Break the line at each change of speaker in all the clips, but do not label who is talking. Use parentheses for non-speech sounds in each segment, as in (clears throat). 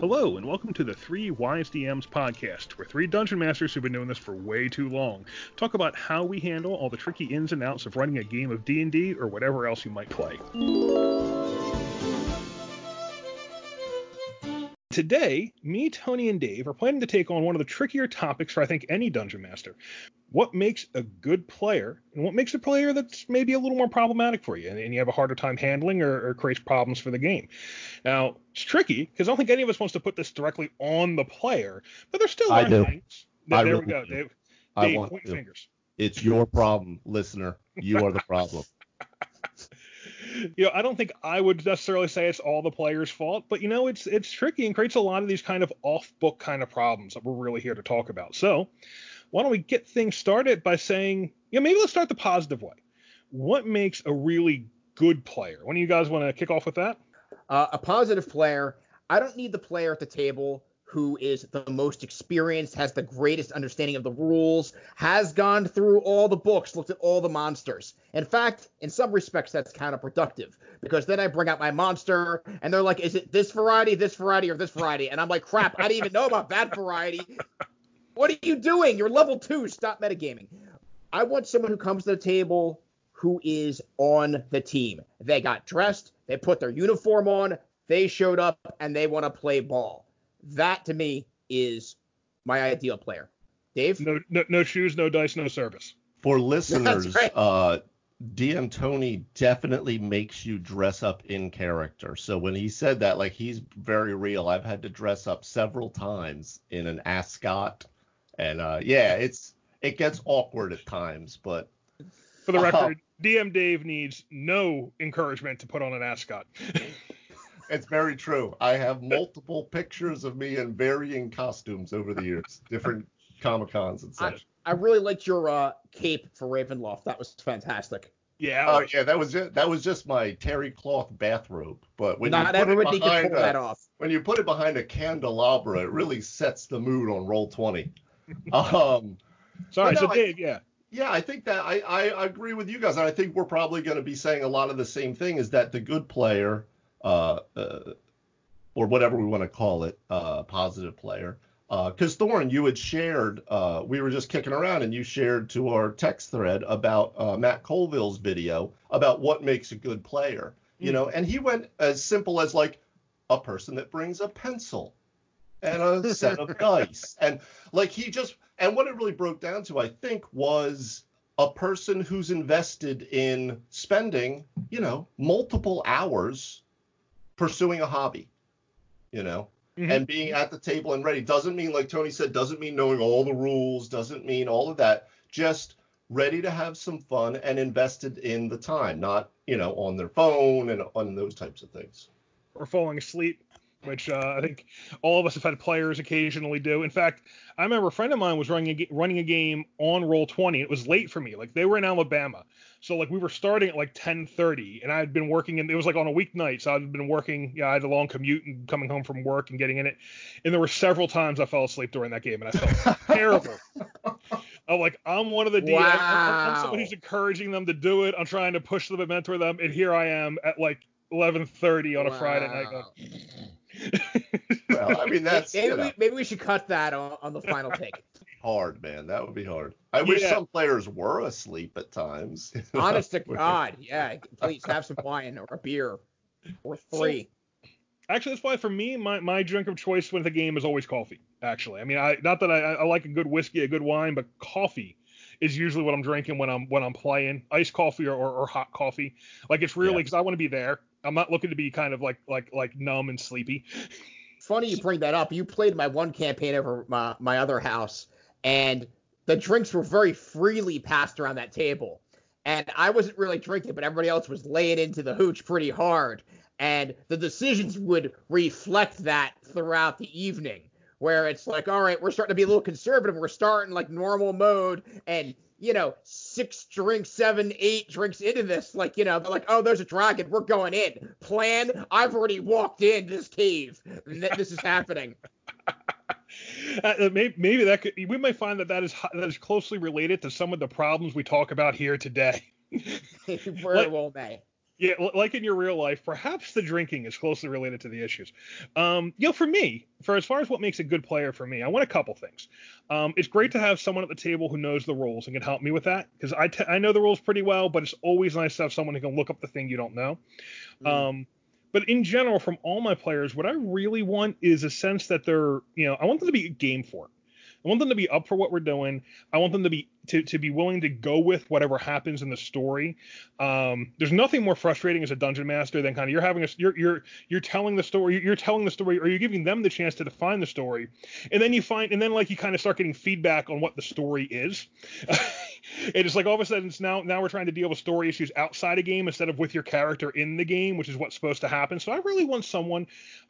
Hello, and welcome to the Three Wise DMs podcast, where three dungeon masters who've been doing this for way too long talk about how we handle all the tricky ins and outs of running a game of D&D or whatever else you might play. Today, me, Tony, and Dave are planning to take on one of the trickier topics for I think any dungeon master. What makes a good player, and what makes a player that's maybe a little more problematic for you, and, and you have a harder time handling or, or creates problems for the game. Now, it's tricky because I don't think any of us wants to put this directly on the player, but there's still
I do.
things.
I
there
really
we go,
do.
Dave.
I
Dave,
want
point
to.
fingers.
It's your problem, listener. You are the problem. (laughs)
you know, I don't think I would necessarily say it's all the player's fault, but you know, it's it's tricky and creates a lot of these kind of off-book kind of problems that we're really here to talk about. So, why don't we get things started by saying, you know, maybe let's start the positive way. What makes a really good player? One of you guys want to kick off with that?
Uh, a positive player. I don't need the player at the table who is the most experienced, has the greatest understanding of the rules, has gone through all the books, looked at all the monsters. In fact, in some respects, that's counterproductive because then I bring out my monster and they're like, is it this variety, this variety, or this variety? And I'm like, crap, I didn't even know about that variety. What are you doing? You're level two. Stop metagaming. I want someone who comes to the table who is on the team. They got dressed, they put their uniform on, they showed up, and they want to play ball. That to me is my ideal player. Dave?
No, no, no shoes, no dice, no service.
For (laughs) listeners,
right.
uh, DM Tony definitely makes you dress up in character. So when he said that, like he's very real. I've had to dress up several times in an ascot, and uh, yeah, it's it gets awkward at times, but
For the record, DM Dave needs no encouragement to put on an ascot. (laughs)
it's very true. I have multiple pictures of me in varying costumes over the years, different comic cons and
I,
such.
I I really liked your uh, cape for Ravenloft. That was fantastic.
yeah.
Oh yeah, that was just that was just my terry cloth bathrobe. But when
Not
you put
everybody
it
can pull
a,
that off.
when you put it behind a candelabra, it really sets the mood on roll twenty. (laughs) um,
Sorry.
no,
so
I-
Dave, yeah.
yeah, I think that I, I agree with you guys, and I think we're probably going to be saying a lot of the same thing. Is that the good player, uh, uh or whatever we want to call it, uh, positive player. Because Thorne, you had shared, uh, we were just kicking around, and you shared to our text thread about uh, Matt Colville's video about what makes a good player. You know, and he went as simple as like a person that brings a pencil and a set of dice, and like he just, and what it really broke down to, I think, was a person who's invested in spending, you know, multiple hours pursuing a hobby. You know,
Mhm.
and being at the table and ready doesn't mean like tony said doesn't mean knowing all the rules doesn't mean all of that just ready to have some fun and invested in the time not you know on their phone and on those types of things
or falling asleep, which uh, I think all of us have had players occasionally do. In fact, I remember a friend of mine was running a, running a game on Roll20. It was late for me. Like they were in Alabama, so like we were starting at like 10:30, and I had been working, and it was like on a weeknight, so I'd been working. Yeah, I had a long commute and coming home from work and getting in it, and there were several times I fell asleep during that game, and I felt (laughs) terrible. I'm like, I'm one of the DMs. I'm, I'm someone who's encouraging them to do it. I'm trying to push them and mentor them, and here I am at like 11:30 on a Friday night. Going,
well i mean (laughs) that's
maybe,
you know,
we, maybe we should cut that on, on the final take. (laughs)
hard man that would be hard i wish some players were asleep at times (laughs)
Honest to God, yeah. Please have some wine or a beer or three.
Actually, that's why for me, my, my drink of choice with the game is always coffee. Actually, I mean, I not that I, I like a good whiskey, a good wine, but coffee is usually what I'm drinking when I'm when I'm playing. Iced coffee or, or, or hot coffee. Like it's really
Yeah.
because I want to be there. I'm not looking to be kind of like like like numb and sleepy. (laughs)
Funny you bring that up. You played my one campaign over my, my other house, and the drinks were very freely passed around that table. And I wasn't really drinking, but everybody else was laying into the hooch pretty hard. And the decisions would reflect that throughout the evening, where it's like, all right, we're starting to be a little conservative. We're starting like normal mode, and you know, six drinks, seven, eight drinks into this, like, you know, they're like, oh, there's a dragon. We're going in. Plan, I've already walked in this cave. This is happening. (laughs)
Uh, maybe, maybe that could, we might find that that is that is closely related to some of the problems we talk about here today. (laughs)
Very well may.
Yeah, like in your real life, perhaps the drinking is closely related to the issues. Um, you know, for me, for as far as what makes a good player for me, I want a couple things. Um, it's great to have someone at the table who knows the rules and can help me with that because I, t- I know the rules pretty well, but it's always nice to have someone who can look up the thing you don't know. Mm. Um, but in general, from all my players, what I really want is a sense that they're, you know, I want them to be game for it. I want them to be up for what we're doing. I want them to be to, to be willing to go with whatever happens in the story. Um, there's nothing more frustrating as a dungeon master than kind of you're having a you're you're you're telling the story, you're telling the story, or you're giving them the chance to define the story, and then you find and then like you kind of start getting feedback on what the story is. (laughs) it's like all of a sudden it's now now we're trying to deal with story issues outside a game instead of with your character in the game, which is what's supposed to happen. So I really want someone,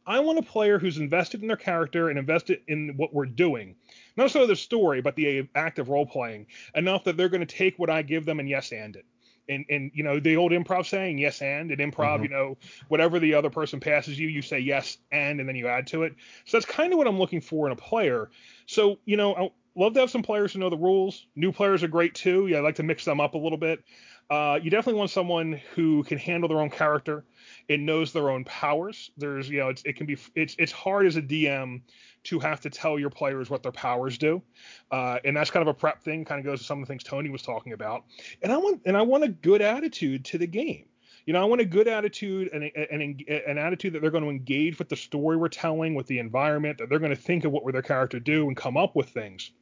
I want a player who's invested in their character and invested in what we're doing not necessarily the story, but the act of role playing enough that they're going to take what I give them and yes and it. And, and you know the old improv saying yes and in improv mm-hmm. you know whatever the other person passes you you say yes and and then you add to it. So that's kind of what i'm looking for in a player. So you know i love to have some players who know the rules. New players are great too. Yeah i like to mix them up a little bit. Uh, you definitely want someone who can handle their own character and knows their own powers. There's you know it can be it's it's hard as a dm to have to tell your players what their powers do, uh, and that's kind of a prep thing. Kind of goes to some of the things Tony was talking about. And I want and I want a good attitude to the game. You know, I want a good attitude and an, an attitude that they're going to engage with the story we're telling, with the environment, that they're going to think of what their character do and come up with things.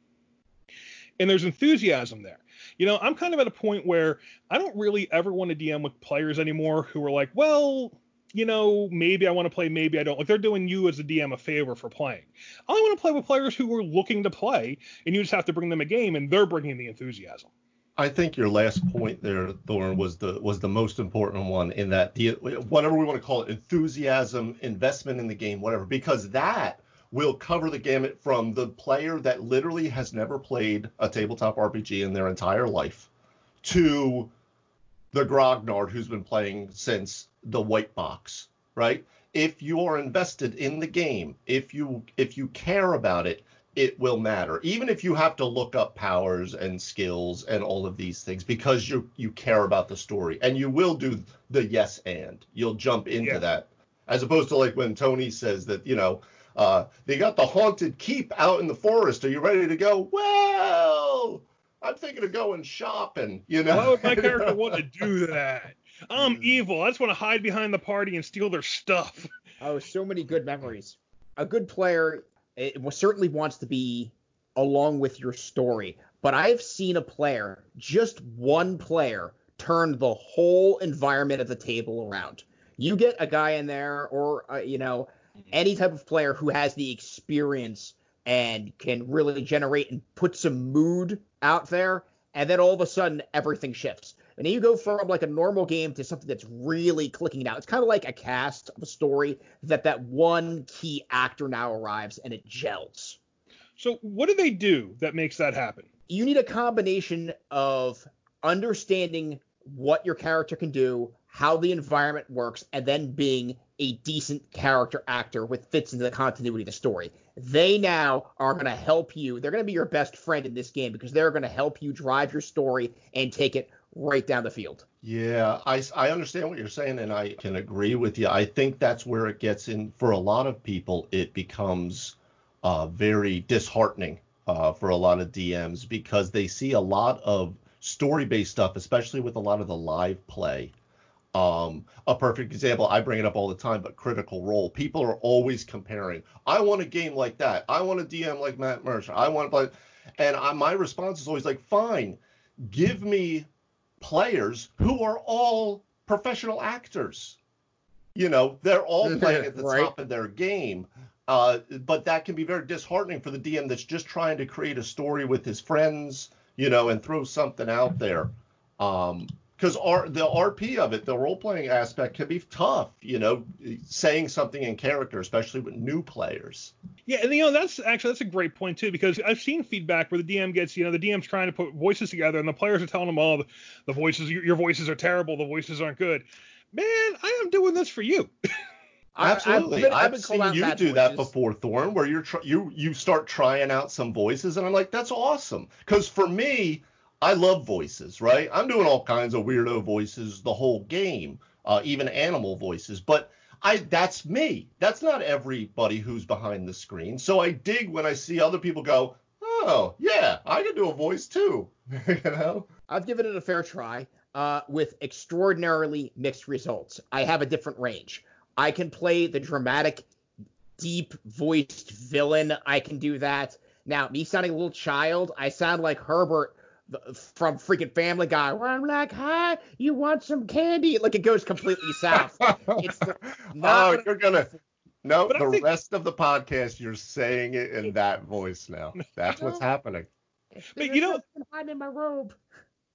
And there's enthusiasm there. You know, I'm kind of at a point where I don't really ever want to DM with players anymore who are like, well, you know, maybe I want to play, maybe I don't. Like they're doing you as a DM a favor for playing. I only want to play with players who are looking to play, and you just have to bring them a game, and they're bringing the enthusiasm.
I think your last point there, Thorn, was the was the most important one in that the whatever we want to call it, enthusiasm, investment in the game, whatever, because that will cover the gamut from the player that literally has never played a tabletop RPG in their entire life to the grognard who's been playing since the white box, right? If you are invested in the game, if you if you care about it, it will matter. Even if you have to look up powers and skills and all of these things because you you care about the story and you will do the yes and. You'll jump into yeah. that. As opposed to like when Tony says that, you know, uh, they got the haunted keep out in the forest. Are you ready to go? Well, I'm thinking of going shopping, you know.
Why would my (laughs) character want to do that? I'm mm. evil. I just want to hide behind the party and steal their stuff. (laughs)
Oh, so many good memories. A good player it certainly wants to be along with your story, but I've seen a player, just one player, turn the whole environment of the table around. You get a guy in there, or uh, you know, any type of player who has the experience and can really generate and put some mood out there, and then all of a sudden everything shifts. And you go from like a normal game to something that's really clicking out. It's kind of like a cast of a story that that one key actor now arrives and it gels.
So what do they do that makes that happen?
You need a combination of understanding what your character can do, how the environment works, and then being a decent character actor with fits into the continuity of the story. They now are going to help you. They're going to be your best friend in this game because they're going to help you drive your story and take it right down the field.
Yeah, I, I understand what you're saying, and I can agree with you. I think that's where it gets in. For a lot of people, it becomes uh, very disheartening uh, for a lot of DMs because they see a lot of story based stuff, especially with a lot of the live play. Um, a perfect example, I bring it up all the time, but Critical Role. People are always comparing. I want a game like that. I want a DM like Matt Mercer. I want play. And I, my response is always like, fine, give me players who are all professional actors. You know, they're all (laughs) playing at the right. top of their game. Uh, but that can be very disheartening for the DM that's just trying to create a story with his friends, you know, and throw something out there. Um, because the RP of it, the role playing aspect, can be tough. You know, saying something in character, especially with new players.
Yeah, and you know that's actually that's a great point too because I've seen feedback where the DM gets, you know, the DM's trying to put voices together and the players are telling them, "Oh, the, the voices, your, your voices are terrible. The voices aren't good." Man, I am doing this for you. (laughs)
Absolutely, I've, I've, I've seen you do voices. that before, Thorn, where you're tr- you you start trying out some voices, and I'm like, that's awesome. Because for me, I love voices, right? I'm doing all kinds of weirdo voices the whole game, uh, even animal voices. But I that's me. That's not everybody who's behind the screen. So I dig when I see other people go, oh yeah, I can do a voice too. (laughs) you know?
I've given it a fair try uh, with extraordinarily mixed results. I have a different range. I can play the dramatic, deep voiced villain. I can do that. Now, me sounding a little child, I sound like Herbert from freaking Family Guy, where I'm like, "Hi, you want some candy?" Like it goes completely south.
It's the, (laughs) oh, you're gonna. No, but the think... rest of the podcast, you're saying it in that voice now. (laughs) That's what's happening.
But you know,
I'm in my robe.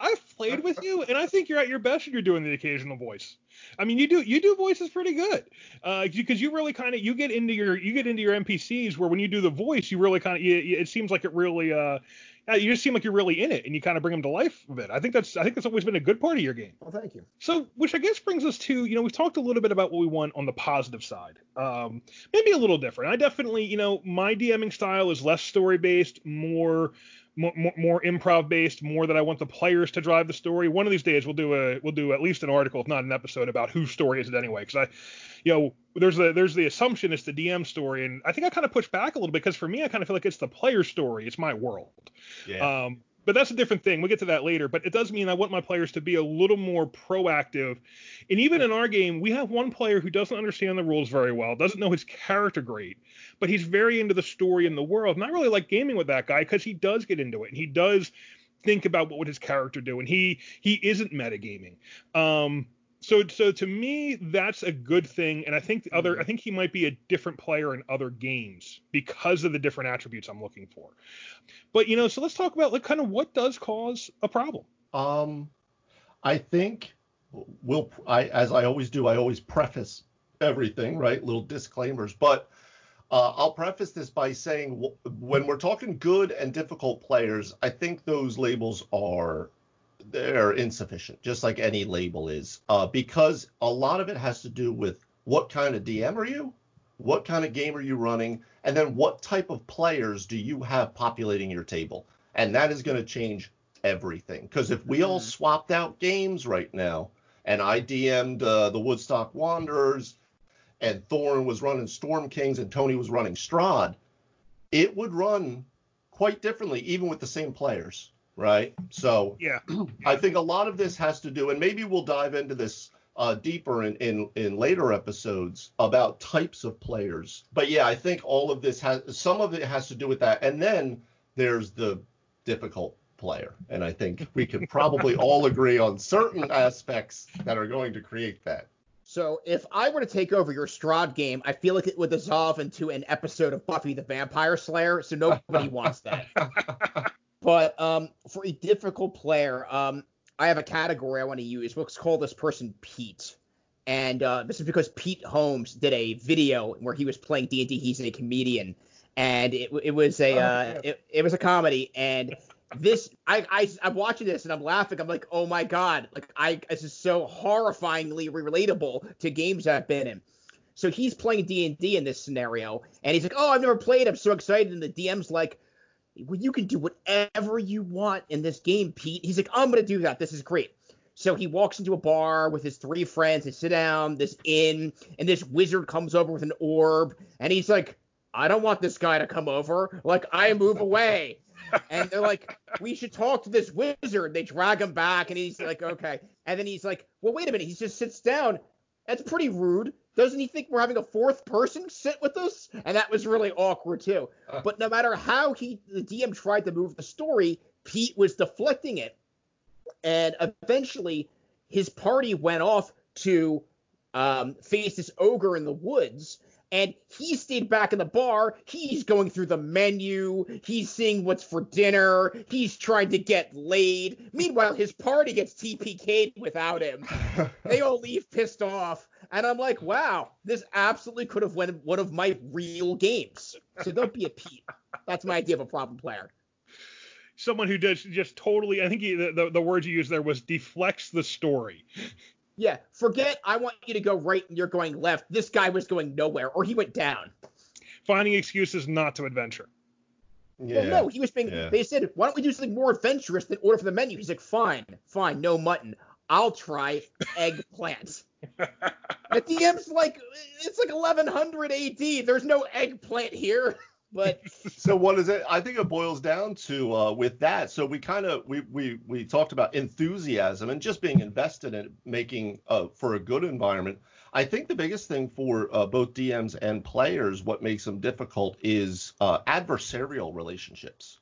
I've played with you, and I think you're at your best when you're doing the occasional voice. I mean, you do you do voices pretty good, because uh, you really kind of you get into your you get into your NPCs where when you do the voice, you really kind of it seems like it really uh you just seem like you're really in it, and you kind of bring them to life a bit. I think that's I think that's always been a good part of your game.
Well, thank you.
So, which I guess brings us to you know we've talked a little bit about what we want on the positive side. Um, maybe a little different. I definitely you know my DMing style is less story based, more more, more improv based, more that I want the players to drive the story. One of these days we'll do a we'll do at least an article, if not an episode, about whose story is it anyway. Because I, you know, there's the there's the assumption it's the DM story, and I think I kind of push back a little bit because for me I kind of feel like it's the player story, it's my world.
Yeah.
Um, but that's a different thing. We'll get to that later. But it does mean I want my players to be a little more proactive. And even in our game, we have one player who doesn't understand the rules very well, doesn't know his character great, but he's very into the story and the world. And I really like gaming with that guy because he does get into it and he does think about what would his character do. And he he isn't metagaming. Um, so so to me that's a good thing and i think the other mm-hmm. i think he might be a different player in other games because of the different attributes i'm looking for. But you know so let's talk about like kind of what does cause a problem?
Um i think we'll i as i always do i always preface everything right? Little disclaimers. But uh, I'll preface this by saying when we're talking good and difficult players, I think those labels are they're insufficient, just like any label is, uh, because a lot of it has to do with what kind of DM are you, what kind of game are you running, and then what type of players do you have populating your table, and that is going to change everything. Because if we all mm-hmm. swapped out games right now, and I DM'd uh, the Woodstock Wanderers, and Thorn was running Storm Kings, and Tony was running Strahd, it would run quite differently, even with the same players right? So
yeah, (clears throat)
I think a lot of this has to do, and maybe we'll dive into this uh, deeper in, in in later episodes about types of players. But yeah, I think all of this has some of it has to do with that, and then there's the difficult player, and I think we can probably (laughs) all agree on certain aspects that are going to create that.
So if I were to take over your Strahd game, I feel like it would dissolve into an episode of Buffy the Vampire Slayer. So nobody (laughs) wants that. (laughs) But um, for a difficult player, um, I have a category I want to use. Let's call this person Pete. And uh, this is because Pete Holmes did a video where he was playing D&D. He's a comedian, and it, it was a oh, uh, it, it was a comedy. And this I, I I'm watching this and I'm laughing. I'm like, oh my god, like I this is so horrifyingly relatable to games I've been in. So he's playing D and D in this scenario, and he's like, oh, I've never played. I'm so excited. And the DM's like, you can do whatever you want in this game, Pete. He's like, I'm gonna do that. This is great. So he walks into a bar with his three friends. They sit down, this inn, and this wizard comes over with an orb, and he's like, I don't want this guy to come over. Like, I move away. and they're like, we should talk to this wizard. They drag him back, and he's like, okay. And then he's like, well, wait a minute. He just sits down. That's pretty rude. Doesn't he think we're having a fourth person sit with us? And that was really awkward too. Uh. But no matter how he the DM tried to move the story, Pete was deflecting it. And eventually his party went off to um, face this ogre in the woods and he stayed back in the bar. He's going through the menu. He's seeing what's for dinner. He's trying to get laid. Meanwhile, his party gets TPK'd without him. (laughs) they all leave pissed off. And I'm like, wow, this absolutely could have been one of my real games. So don't be a Pete. That's my idea of a problem player.
Someone who does just totally, I think he, the, the, the words you used there was deflects the story.
Yeah, forget I want you to go right and you're going left. This guy was going nowhere, or he went down.
Finding excuses not to adventure.
Yeah.
Well, no, he was being.
yeah.
They said, "Why don't we do something more adventurous than order for the menu?" He's like, "Fine, fine, no mutton. I'll try (laughs) eggplant." The DM's like, "It's like 1100 AD. There's no eggplant here." (laughs) But
so what is it? I think it boils down to uh, with that. So we kind of we, we we talked about enthusiasm and just being invested in making uh, for a good environment. I think the biggest thing for uh, both DMs and players, what makes them difficult, is uh, adversarial relationships.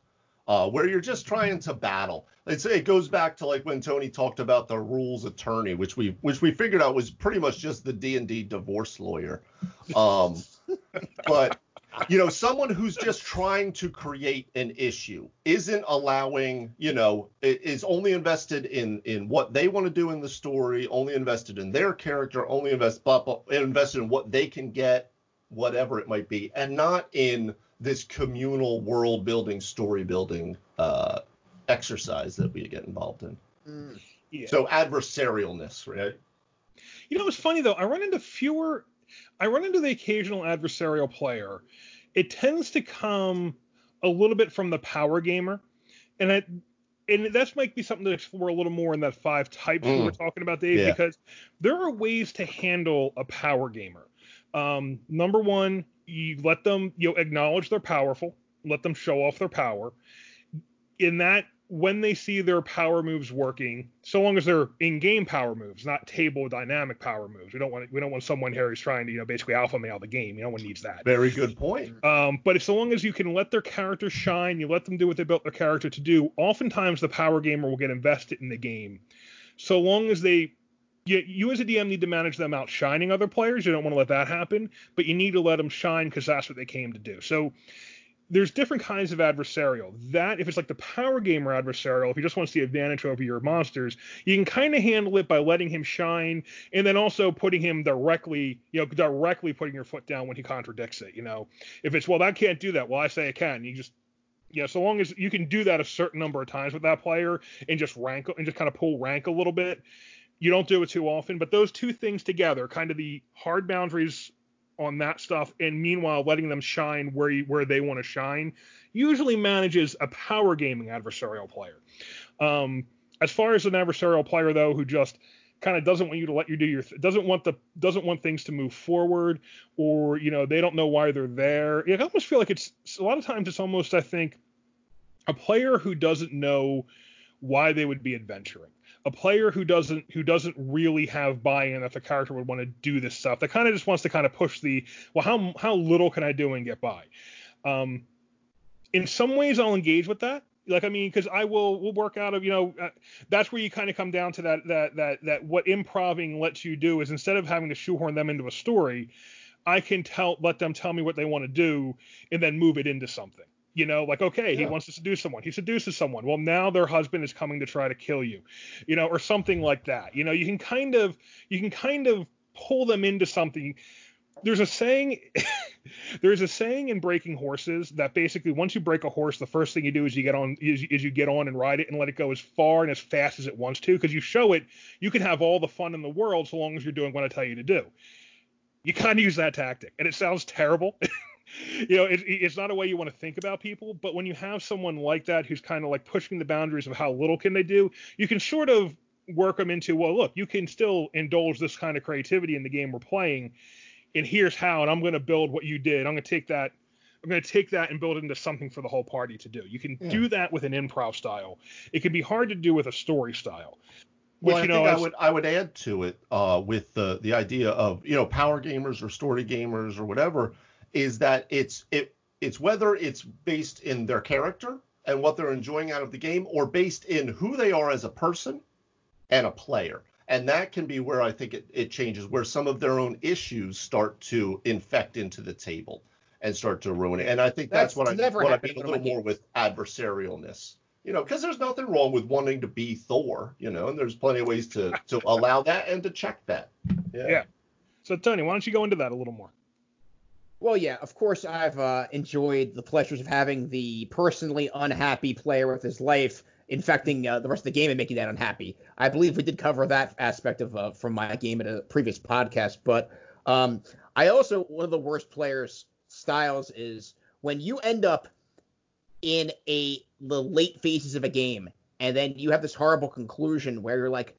Uh, where you're just trying to battle. It's, it goes back to like when Tony talked about the rules attorney, which we which we figured out was pretty much just the D and D divorce lawyer. Um, (laughs) but you know, someone who's just trying to create an issue isn't allowing, you know, is only invested in in what they want to do in the story, only invested in their character, only invest blah, blah, invested in what they can get, whatever it might be, and not in this communal world building, story building uh, exercise that we get involved in.
mm,
Yeah.
So adversarialness, right?
You know, it's funny though. I run into fewer. I run into the occasional adversarial player. It tends to come a little bit from the power gamer, and I, and that's might be something to explore a little more in that five types we
Mm.
were talking about, Dave,
Yeah.
because there are ways to handle a power gamer. Um, number one, you let them you know, acknowledge they're powerful, let them show off their power. In that, when they see their power moves working, so long as they're in-game power moves, not table dynamic power moves. We don't want we don't want someone here who's trying to you know basically alpha male the game. No one needs that.
Very good point.
Um, but if so long as you can let their character shine, you let them do what they built their character to do. Oftentimes, the power gamer will get invested in the game. So long as they, you, you as a DM need to manage them outshining other players. You don't want to let that happen, but you need to let them shine because that's what they came to do. So there's different kinds of adversarial. That if it's like the power gamer adversarial, if he just wants the advantage over your monsters, you can kind of handle it by letting him shine, and then also putting him directly, you know, directly putting your foot down when he contradicts it. You know, if it's well, I can't do that. Well, I say I can. You just yeah, so long as you can do that a certain number of times with that player and just rank and just kind of pull rank a little bit, you don't do it too often. But those two things together, kind of the hard boundaries on that stuff, and meanwhile letting them shine where you, where they want to shine, usually manages a power gaming adversarial player. Um, as far as an adversarial player though, who just kind of doesn't want you to let you do your th- doesn't want the doesn't want things to move forward or you know they don't know why they're there i almost feel like it's a lot of times it's almost i think a player who doesn't know why they would be adventuring a player who doesn't who doesn't really have buy-in that the character would want to do this stuff that kind of just wants to kind of push the well how how little can i do and get by? Um in some ways i'll engage with that. Like i mean because i will will work out of you know uh, that's where you kind of come down to that that that that what improving lets you do is instead of having to shoehorn them into a story i can tell let them tell me what they want to do and then move it into something you know like okay he wants to seduce someone. He seduces someone. Well now their husband is coming to try to kill you you know or something like that. You know you can kind of you can kind of pull them into something. There's a saying (laughs) there's a saying in breaking horses that basically once you break a horse the first thing you do is you get on is, is you get on and ride it and let it go as far and as fast as it wants to because you show it you can have all the fun in the world so long as you're doing what i tell you to do. You kind of use that tactic and it sounds terrible (laughs) you know it, it's not a way you want to think about people but when you have someone like that who's kind of like pushing the boundaries of how little can they do you can sort of work them into well look you can still indulge this kind of creativity in the game we're playing and here's how and i'm going to build what you did i'm going to take that i'm going to take that and build it into something for the whole party to do you can
Yeah.
do that with an improv style it can be hard to do with a story style which
Well, I
you know
think I would I would add to it uh, with the the idea of you know power gamers or story gamers or whatever is that it's it it's whether it's based in their character and what they're enjoying out of the game or based in who they are as a person and a player. And that can be where I think it, it changes, where some of their own issues start to infect into the table and start to ruin it. And I think that's,
That's
what I
never
what I mean a little more
my
with adversarialness. You know, because there's nothing wrong with wanting to be Thor, you know, and there's plenty of ways to to allow that and to check that.
Yeah. Yeah. so tony why don't you go into that a little more
Well, yeah, of course, I've uh, enjoyed the pleasures of having the personally unhappy player with his life infecting uh, the rest of the game and making that unhappy. I believe we did cover that aspect of uh, from my game in a previous podcast, but um, I also one of the worst players styles is when you end up in a the late phases of a game, and then you have this horrible conclusion where you're like,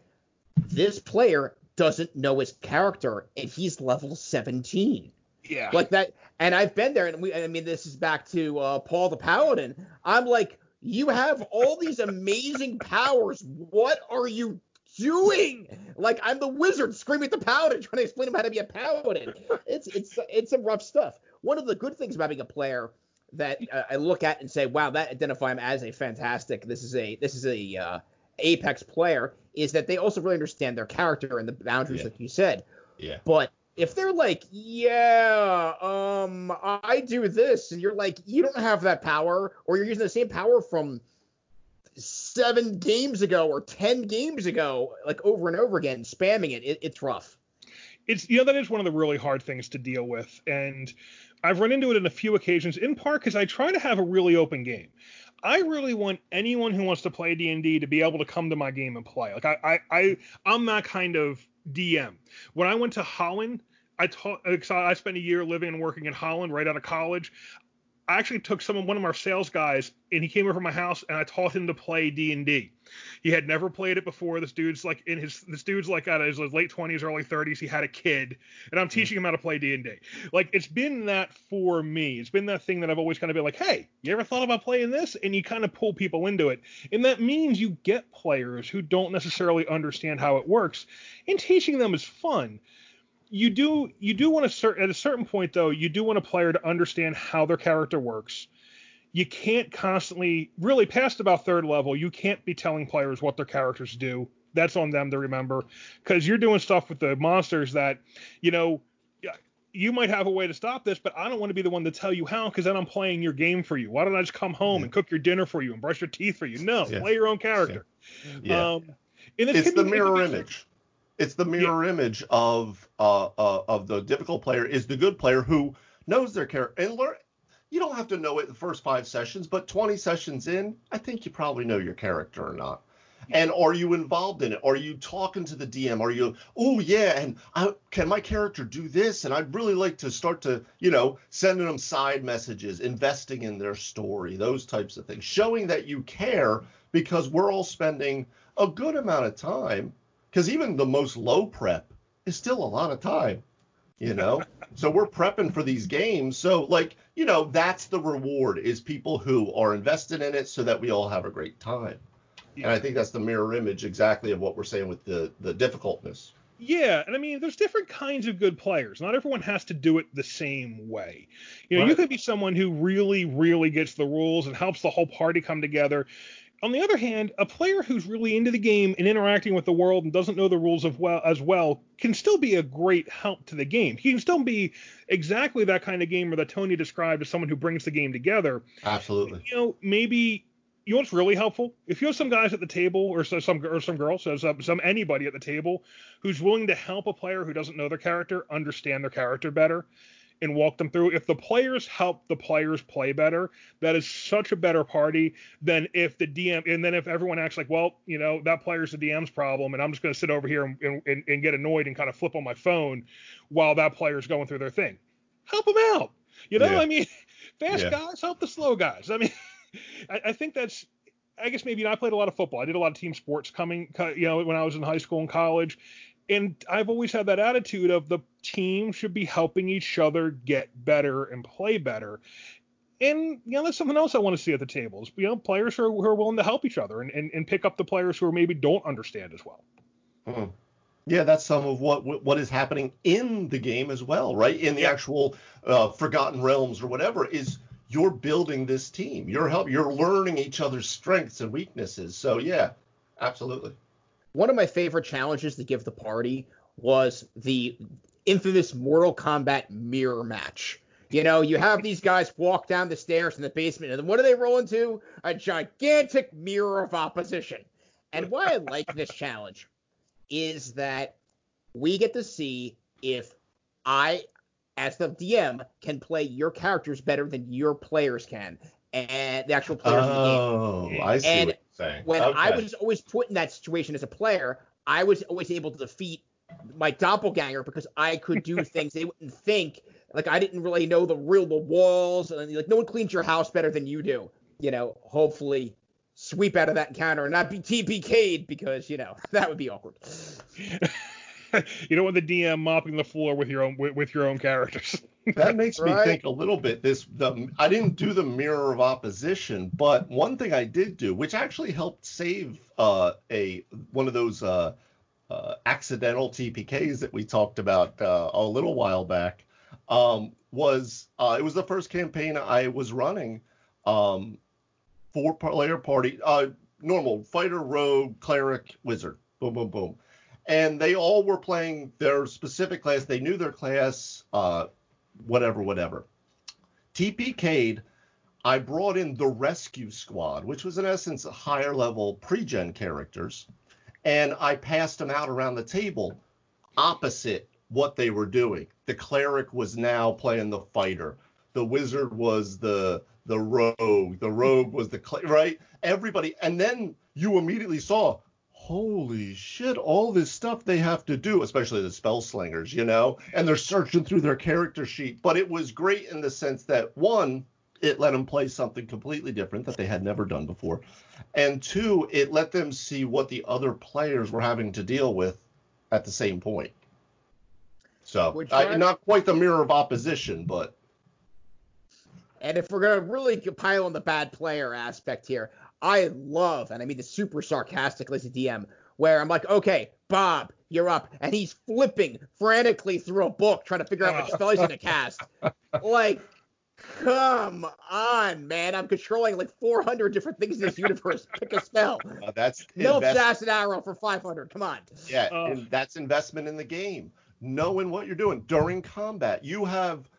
this player doesn't know his character, and he's level 17.
Yeah.
Like that, and I've been there, and we, I mean, this is back to uh, Paul the Paladin. I'm like, you have all these amazing powers. What are you doing? Like I'm the wizard screaming at the paladin, (laughs) trying to explain him how to be a paladin. It's it's it's some rough stuff. One of the good things about being a player that uh, I look at and say, wow, that identify him as a fantastic. This is a this is a uh, apex player. Is that they also really understand their character and the boundaries,
Yeah.
like you said.
Yeah.
But if they're like, yeah, um, I do this, and you're like, you don't have that power, or you're using the same power from seven games ago or ten games ago, like over and over again, spamming it, it it's rough.
it's you know that is one of the really hard things to deal with and i've run into it in a few occasions in part because i try to have a really open game i really want anyone who wants to play d&d to be able to come to my game and play like i i, I i'm that kind of dm when i went to holland i taught i spent a year living and working in holland right out of college I actually took some of one of our sales guys and he came over to my house and I taught him to play D and D. He had never played it before. This dude's like in his this dude's like out of his late twenties, early thirties. He had a kid, and I'm mm. teaching him how to play D and D. Like it's been that for me. It's been that thing that I've always kind of been like, hey, you ever thought about playing this? And you kind of pull people into it, and that means you get players who don't necessarily understand how it works, and teaching them is fun you do you do want to at a certain point though you do want a player to understand how their character works you can't constantly really past about third level you can't be telling players what their characters do that's on them to remember because you're doing stuff with the monsters that you know you might have a way to stop this but i don't want to be the one to tell you how because then i'm playing your game for you why don't i just come home
Yeah.
and cook your dinner for you and brush your teeth for you no
Yeah.
play your own character
Yeah.
um and
it's the
be- it could
mirror image. It's the mirror image of uh, uh of the difficult player is the good player who knows their character and learn. You don't have to know it the first five sessions, but 20 sessions in, I think you probably know your character or not. And are you involved in it? Are you talking to the DM? Are you, oh yeah, and I, can my character do this? And I'd really like to start to, you know, sending them side messages, investing in their story, those types of things, showing that you care because we're all spending a good amount of time because even the most low prep is still a lot of time you know (laughs) so we're prepping for these games so like you know that's the reward is people who are invested in it so that we all have a great time and i think that's the mirror image exactly of what we're saying with the the difficultness
Yeah, and I mean, there's different kinds of good players. Not everyone has to do it the same way. You know, you could be someone who really, really gets the rules and helps the whole party come together. On the other hand, a player who's really into the game and interacting with the world and doesn't know the rules of well as well can still be a great help to the game. He can still be exactly that kind of gamer that Tony described as someone who brings the game together
absolutely
you know, maybe you know what's really helpful? If you have some guys at the table, or so, some or some girls, so some, some anybody at the table who's willing to help a player who doesn't know their character understand their character better and walk them through. If the players help the players play better, that is such a better party than if the DM and then if everyone acts like, well, you know, that player's the DM's problem, and I'm just going to sit over here and, and, and get annoyed and kind of flip on my phone while that player's going through their thing. Help them out. You know,
Yeah.
I mean, (laughs) fast
Yeah.
guys help the slow guys. I mean, (laughs) I, I think that's. I guess maybe you know, I played a lot of football. I did a lot of team sports coming, you know, when I was in high school and college, and I've always had that attitude of the team should be helping each other get better and play better. And you know, that's something else I want to see at the tables. You know, players who are, who are willing to help each other and, and, and pick up the players who are maybe don't understand as well.
Mhm. Yeah, that's some of what what is happening in the game as well, right? In the actual uh, Forgotten Realms or whatever is you're building this team. You're help. You're learning each other's strengths and weaknesses. So yeah, absolutely.
One of my favorite challenges to give the party was the infamous Mortal Kombat mirror match. You know, you have these guys walk down the stairs in the basement, and then what do they roll into? A gigantic mirror of opposition. And why I like this (laughs) challenge is that we get to see if I, as the DM, can play your characters better than your players can, and the actual players in the game
Oh, I see
And
what you're saying.
when I was always put in that situation as a player, I was always able to defeat my doppelganger because I could do (laughs) things they wouldn't think. Like I didn't really know the real the walls, and like no one cleans your house better than you do. you know, hopefully sweep out of that encounter and not be TPK'd because, you know, (laughs) that would be awkward. (laughs)
you don't want the DM mopping the floor with your own with, with your own characters.
That makes
Right.
me think a little bit. This the I didn't do the mirror of opposition, but one thing I did do, which actually helped save uh, a one of those uh, uh, accidental TPKs that we talked about uh, a little while back, um, was uh, it was the first campaign I was running. Um, four player party, uh, normal fighter, rogue, cleric, wizard, boom, boom, boom, and they all were playing their specific class. They knew their class, uh, whatever, whatever. TPK'd, I brought in the rescue squad, which was in essence higher level pre-gen characters, and I passed them out around the table, opposite what they were doing. The cleric was now playing the fighter. The wizard was the the rogue. The rogue was the cl- right. Everybody, and then you immediately saw, holy shit, all this stuff they have to do, especially the spell slingers, you know, and they're searching through their character sheet. But it was great in the sense that one, it let them play something completely different that they had never done before, and two, it let them see what the other players were having to deal with at the same point. So, I, not quite the mirror of opposition, but
And if we're gonna really pile on the bad player aspect here, I love, and I mean this super sarcastically as a DM, where I'm like, okay, Bob, you're up, and he's flipping frantically through a book trying to figure out which spell he's gonna cast. Like, come on, man! I'm controlling like 400 different things in this universe. Pick a spell. (laughs)
uh, that's
No
invest-
assassin arrow for 500. Come on.
Yeah, and that's investment in the game. Knowing what you're doing during combat. You have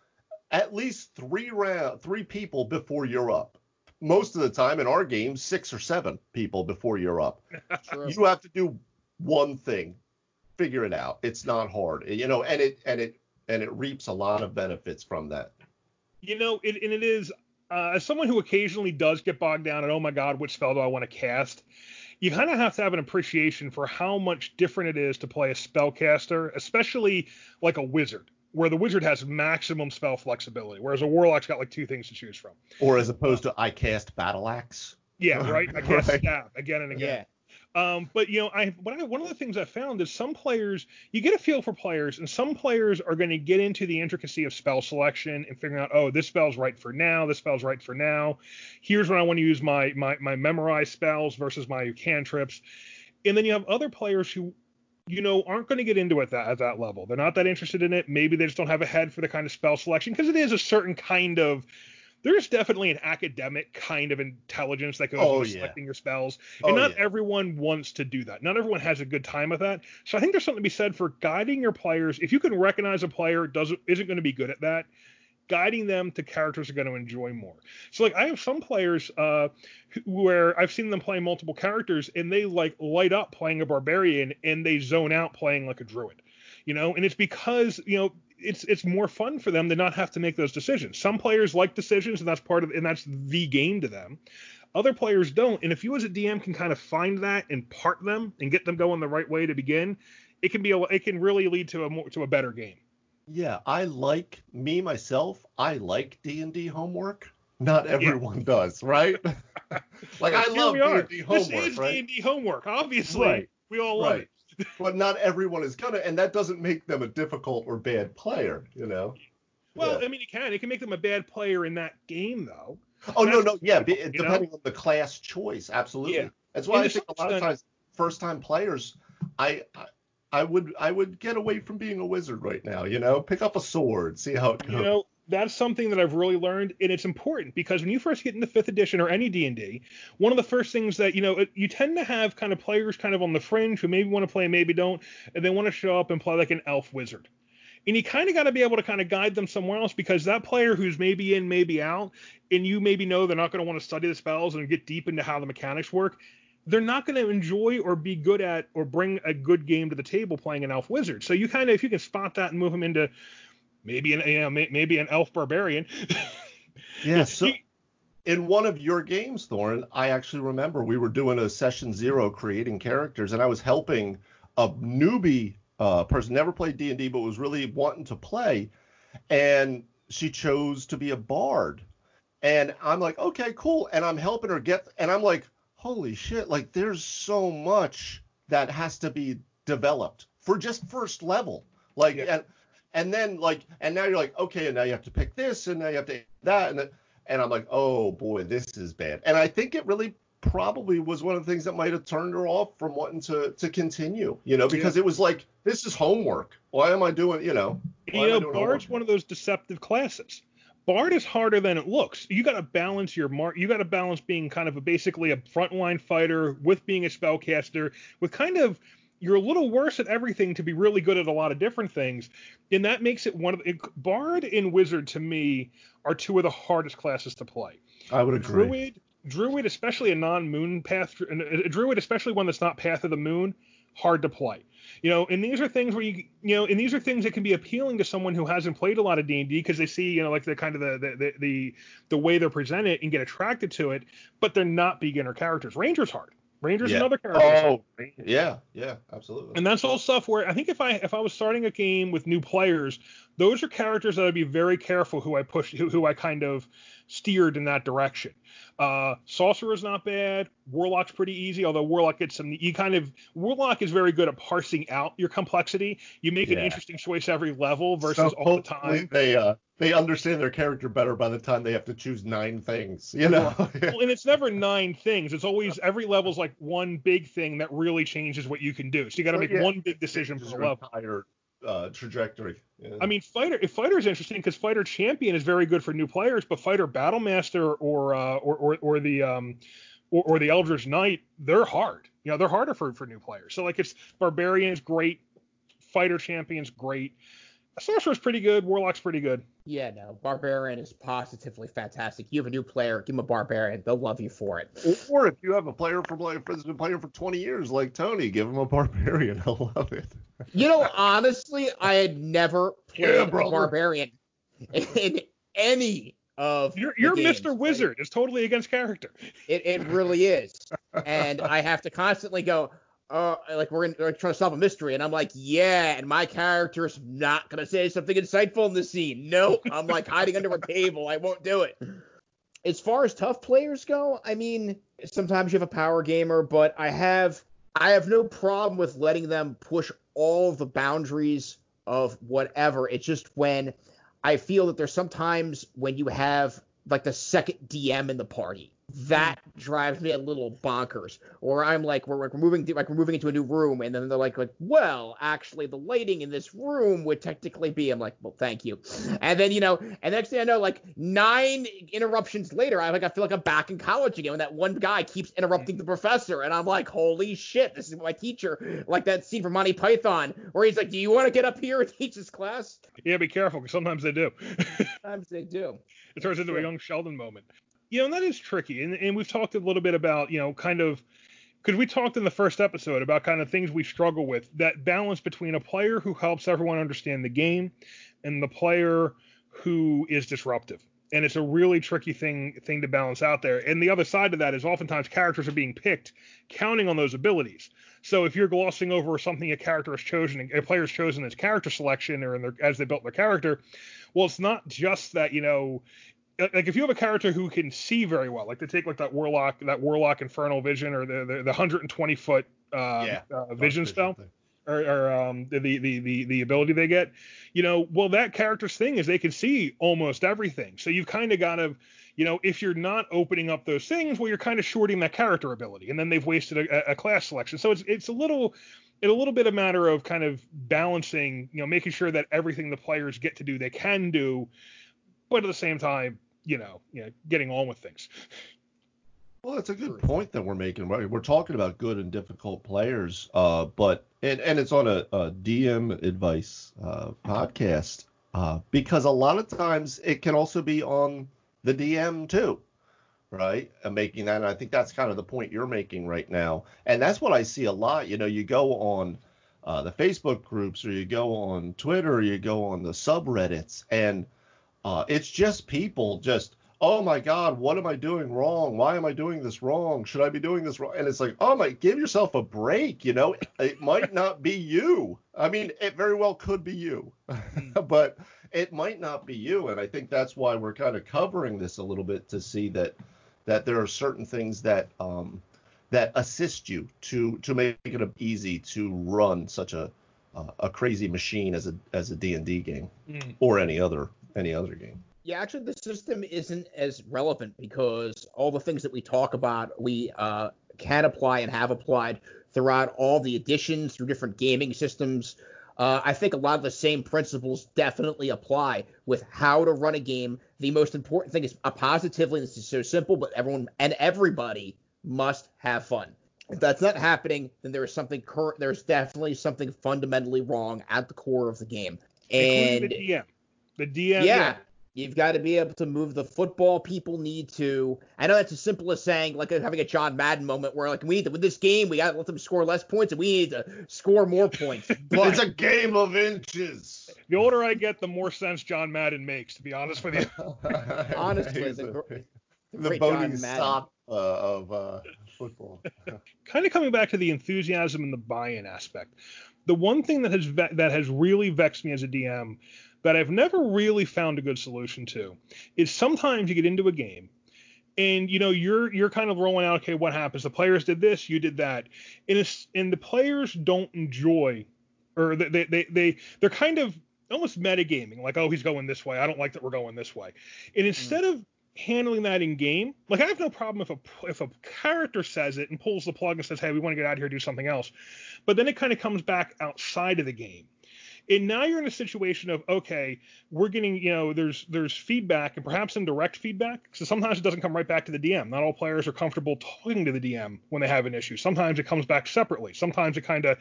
at least three round, three people before you're up. Most of the time in our game, six or seven people before you're up. (laughs)
True.
You have to do one thing. Figure it out. It's not hard, you know, and it and it and it reaps a lot of benefits from that.
You know, it, and it is uh, as someone who occasionally does get bogged down and oh my god, which spell do I want to cast? You kind of have to have an appreciation for how much different it is to play a spellcaster, especially like a wizard, where the wizard has maximum spell flexibility, whereas a warlock's got like two things to choose from.
Or as opposed to I cast battle axe.
Yeah, (laughs) right. I cast
Right.
stab again and again.
Yeah.
Um, but you know, I, what I one of the things I found is some players you get a feel for players, and some players are going to get into the intricacy of spell selection and figuring out, oh, this spell's right for now, this spell's right for now. Here's when I want to use my my my memorized spells versus my cantrips, and then you have other players who you know aren't going to get into it that, at that level. They're not that interested in it. Maybe they just don't have a head for the kind of spell selection because it is a certain kind of there's definitely an academic kind of intelligence that goes
Oh,
into
yeah.
selecting your spells
Oh,
and not
yeah.
everyone wants to do that. Not everyone has a good time with that. So I think there's something to be said for guiding your players. If you can recognize a player doesn't isn't going to be good at that, guiding them to characters are going to enjoy more. So like I have some players uh where I've seen them play multiple characters and they like light up playing a barbarian and they zone out playing like a druid. You know, and it's because, you know, it's it's more fun for them to not have to make those decisions. Some players like decisions and that's part of and that's the game to them. Other players don't. And if you as a DM can kind of find that and part them and get them going the right way to begin, it can be a, it can really lead to a more to a better game.
Yeah, I like me myself. I like D and D homework. Not everyone does, right? (laughs) like I love D and D homework,
this is
right?
D&D homework. Obviously,
Right.
we all love
Right.
it. (laughs)
but not everyone is gonna, and that doesn't make them a difficult or bad player, you know.
Well,
Yeah.
I mean, it can. It can make them a bad player in that game, though.
Oh no,
that's-
no, yeah, be,
you know?
depending on the class choice, absolutely.
Yeah.
That's why
And
I think a lot of times first time players, I, I I would I would get away from being a wizard right now, you know, pick up a sword, see how it goes.
You know, that's something that I've really learned, and it's important because when you first get into fifth edition or any D and D, one of the first things that you know you tend to have kind of players kind of on the fringe who maybe want to play, maybe don't, and they want to show up and play like an elf wizard. And you kind of got to be able to kind of guide them somewhere else because that player who's maybe in, maybe out, and you maybe know they're not going to want to study the spells and get deep into how the mechanics work, they're not going to enjoy or be good at or bring a good game to the table playing an elf wizard. So you kind of, if you can spot that and move them into maybe an, you know, maybe an elf barbarian. (laughs)
Yeah, so in one of your games, Thorn, I actually remember we were doing a session zero creating characters, and I was helping a newbie uh, person, never played D and D, but was really wanting to play, and she chose to be a bard, And I'm like, okay, cool. And I'm helping her get, and I'm like, holy shit, like there's so much that has to be developed for just first level. Like,
Yeah.
and, and then like, and now you're like, okay, and now you have to pick this, and now you have to that, and and I'm like, oh boy, this is bad. And I think it really probably was one of the things that might have turned her off from wanting to to continue, you know, because it was like, this is homework. Why am I doing, you know?
You know, Bard's one of those deceptive classes. Bard is harder than it looks. You got to balance your mark. You got to balance being kind of a, basically a frontline fighter with being a spellcaster, with kind of you're a little worse at everything to be really good at a lot of different things, and that makes it one of the, Bard and Wizard to me are two of the hardest classes to play.
I would agree.
Druid, Druid, especially a non-moon path, a Druid, especially one that's not Path of the Moon, hard to play. You know, and these are things where you, you know, and these are things that can be appealing to someone who hasn't played a lot of D and D because they see, you know, like the kind of the the, the the the way they're presented and get attracted to it, but they're not beginner characters. Ranger's hard. Ranger's
Yeah.
another character.
Oh, yeah, yeah, absolutely.
And that's all stuff where I think if I if I was starting a game with new players, those are characters that I'd be very careful who I push who, who I kind of steered in that direction. Uh, Sorcerer's not bad. Warlock's pretty easy, although Warlock gets some. You kind of Warlock is very good at parsing out your complexity. You make an interesting choice every level versus
So
all the time.
They uh they understand their character better by the time they have to choose nine things. You know. (laughs)
Well, and it's never nine things. It's always every level's like one big thing that really changes what you can do. So you got to make
yeah.
one big decision per level.
entire uh, trajectory. Yeah.
I mean, fighter. If fighter is interesting because fighter champion is very good for new players, but fighter battlemaster or uh, or, or or the um or, or the Eldritch Knight, they're hard. You know, they're harder for for new players. So like it's barbarian's great, fighter champion's great, sorcerer's pretty good, warlock's pretty good.
Yeah, no, barbarian is positively fantastic. You have a new player, give him a barbarian, they'll love you for it.
or if you have a player from like that's been playing for 20 years like Tony, give him a barbarian. (laughs) He'll love it.
You know, honestly, I had never played
Yeah,
a barbarian in any of
You're you're
games.
Mr. Wizard. It's totally against character.
It, it really is. And I have to constantly go, uh, like we're, in, we're trying to solve a mystery, and I'm like, yeah, and my character's not gonna say something insightful in this scene. Nope, I'm like hiding under a (laughs) table. I won't do it. As far as tough players go, I mean, sometimes you have a power gamer, but I have I have no problem with letting them push all the boundaries of whatever. It's just when I feel that there's sometimes when you have like the second DM in the party. That mm. drives me a little bonkers. Or I'm like, we're, we're moving, like we're moving into a new room, and then they're like, like, well, actually, the lighting in this room would technically be. I'm like, well, thank you. And then you know, and next thing I know, like nine interruptions later, I like I feel like I'm back in college again. When that one guy keeps interrupting the professor, and I'm like, holy shit, this is my teacher. Like that scene from Monty Python, where he's like, do you want to get up here and (laughs) teach this class?
Yeah, be careful because sometimes they do. (laughs)
Sometimes they do.
it turns into a young Sheldon moment. You know, and that is tricky. And, and we've talked a little bit about, you know, kind of because we talked in the first episode about kind of things we struggle with that balance between a player who helps everyone understand the game and the player who is disruptive. And it's a really tricky thing thing to balance out there. And the other side of that is oftentimes characters are being picked counting on those abilities. So if you're glossing over something a character has chosen, a player's chosen as character selection or in their, as they built their character, well, it's not just that you know, like if you have a character who can see very well, like to take like that warlock, that warlock infernal vision or the the, the 120 foot uh,
Yeah.
uh, vision spell
thing.
or, or um, the, the the the ability they get, you know, well that character's thing is they can see almost everything. So you've kind of got to, you know, if you're not opening up those things, well you're kind of shorting that character ability, and then they've wasted a, a class selection. So it's it's a little. It's a little bit a matter of kind of balancing, you know, making sure that everything the players get to do they can do, but at the same time, you know, you know, getting on with things.
Well, that's a good point that we're making. Right? We're talking about good and difficult players, uh, but and, and it's on a, a DM advice uh, podcast uh, because a lot of times it can also be on the DM too, right? And making that, and I think that's kind of the point you're making right now, and that's what I see a lot. You know, you go on uh, the Facebook groups, or you go on Twitter, or you go on the subreddits, and uh, it's just people just oh my god, what am I doing wrong? Why am I doing this wrong? Should I be doing this wrong? And it's like, oh my, give yourself a break. You know, it might not be you. I mean, it very well could be you, (laughs) (laughs) but it might not be you. And I think that's why we're kind of covering this a little bit to see that that there are certain things that um, that assist you to to make it easy to run such a uh, a crazy machine as a as a D&D game mm. or any other any other game.
Yeah, actually, the system isn't as relevant because all the things that we talk about, we uh, can apply and have applied throughout all the editions through different gaming systems. Uh, I think a lot of the same principles definitely apply with how to run a game. The most important thing is a positively. This is so simple, but everyone and everybody must have fun. If that's not happening, then there is something current. There's definitely something fundamentally wrong at the core of the game. And
the DM, the DM,
yeah, You've got to be able to move the football. People need to. I know that's as simple as saying like having a John Madden moment where like we need to win this game. We got to let them score less points, and we need to score more points. (laughs)
But it's a game of inches.
The older I get, the more sense John Madden makes. To be honest with you. (laughs)
Honestly, the,
the, the Bodie stop uh, of uh, football. (laughs)
kind of coming back to the enthusiasm and the buy-in aspect. The one thing that has ve- that has really vexed me as a DM that I've never really found a good solution to is sometimes you get into a game and you know you're you're kind of rolling out okay what happens? The players did this you did that. And it's and the players don't enjoy or they they they they're kind of almost metagaming like oh he's going this way. I don't like that we're going this way. And instead mm. of handling that in game like I have no problem if a if a character says it and pulls the plug and says hey we want to get out of here do something else. But then it kind of comes back outside of the game and now you're in a situation of okay, we're getting you know there's there's feedback and perhaps indirect feedback. So sometimes it doesn't come right back to the DM. Not all players are comfortable talking to the DM when they have an issue. Sometimes it comes back separately. Sometimes it kind of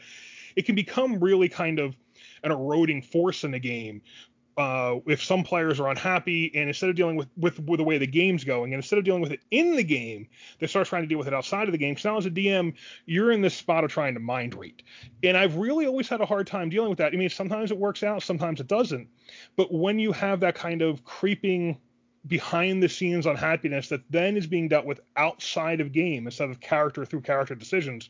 it can become really kind of an eroding force in the game uh, if some players are unhappy and instead of dealing with, with, with the way the game's going and instead of dealing with it in the game they start trying to deal with it outside of the game. So now as a dm you're in this spot of trying to mind read. And i've really always had a hard time dealing with that. I mean sometimes it works out sometimes it doesn't. But when you have that kind of creeping behind the scenes unhappiness that then is being dealt with outside of game instead of character through character decisions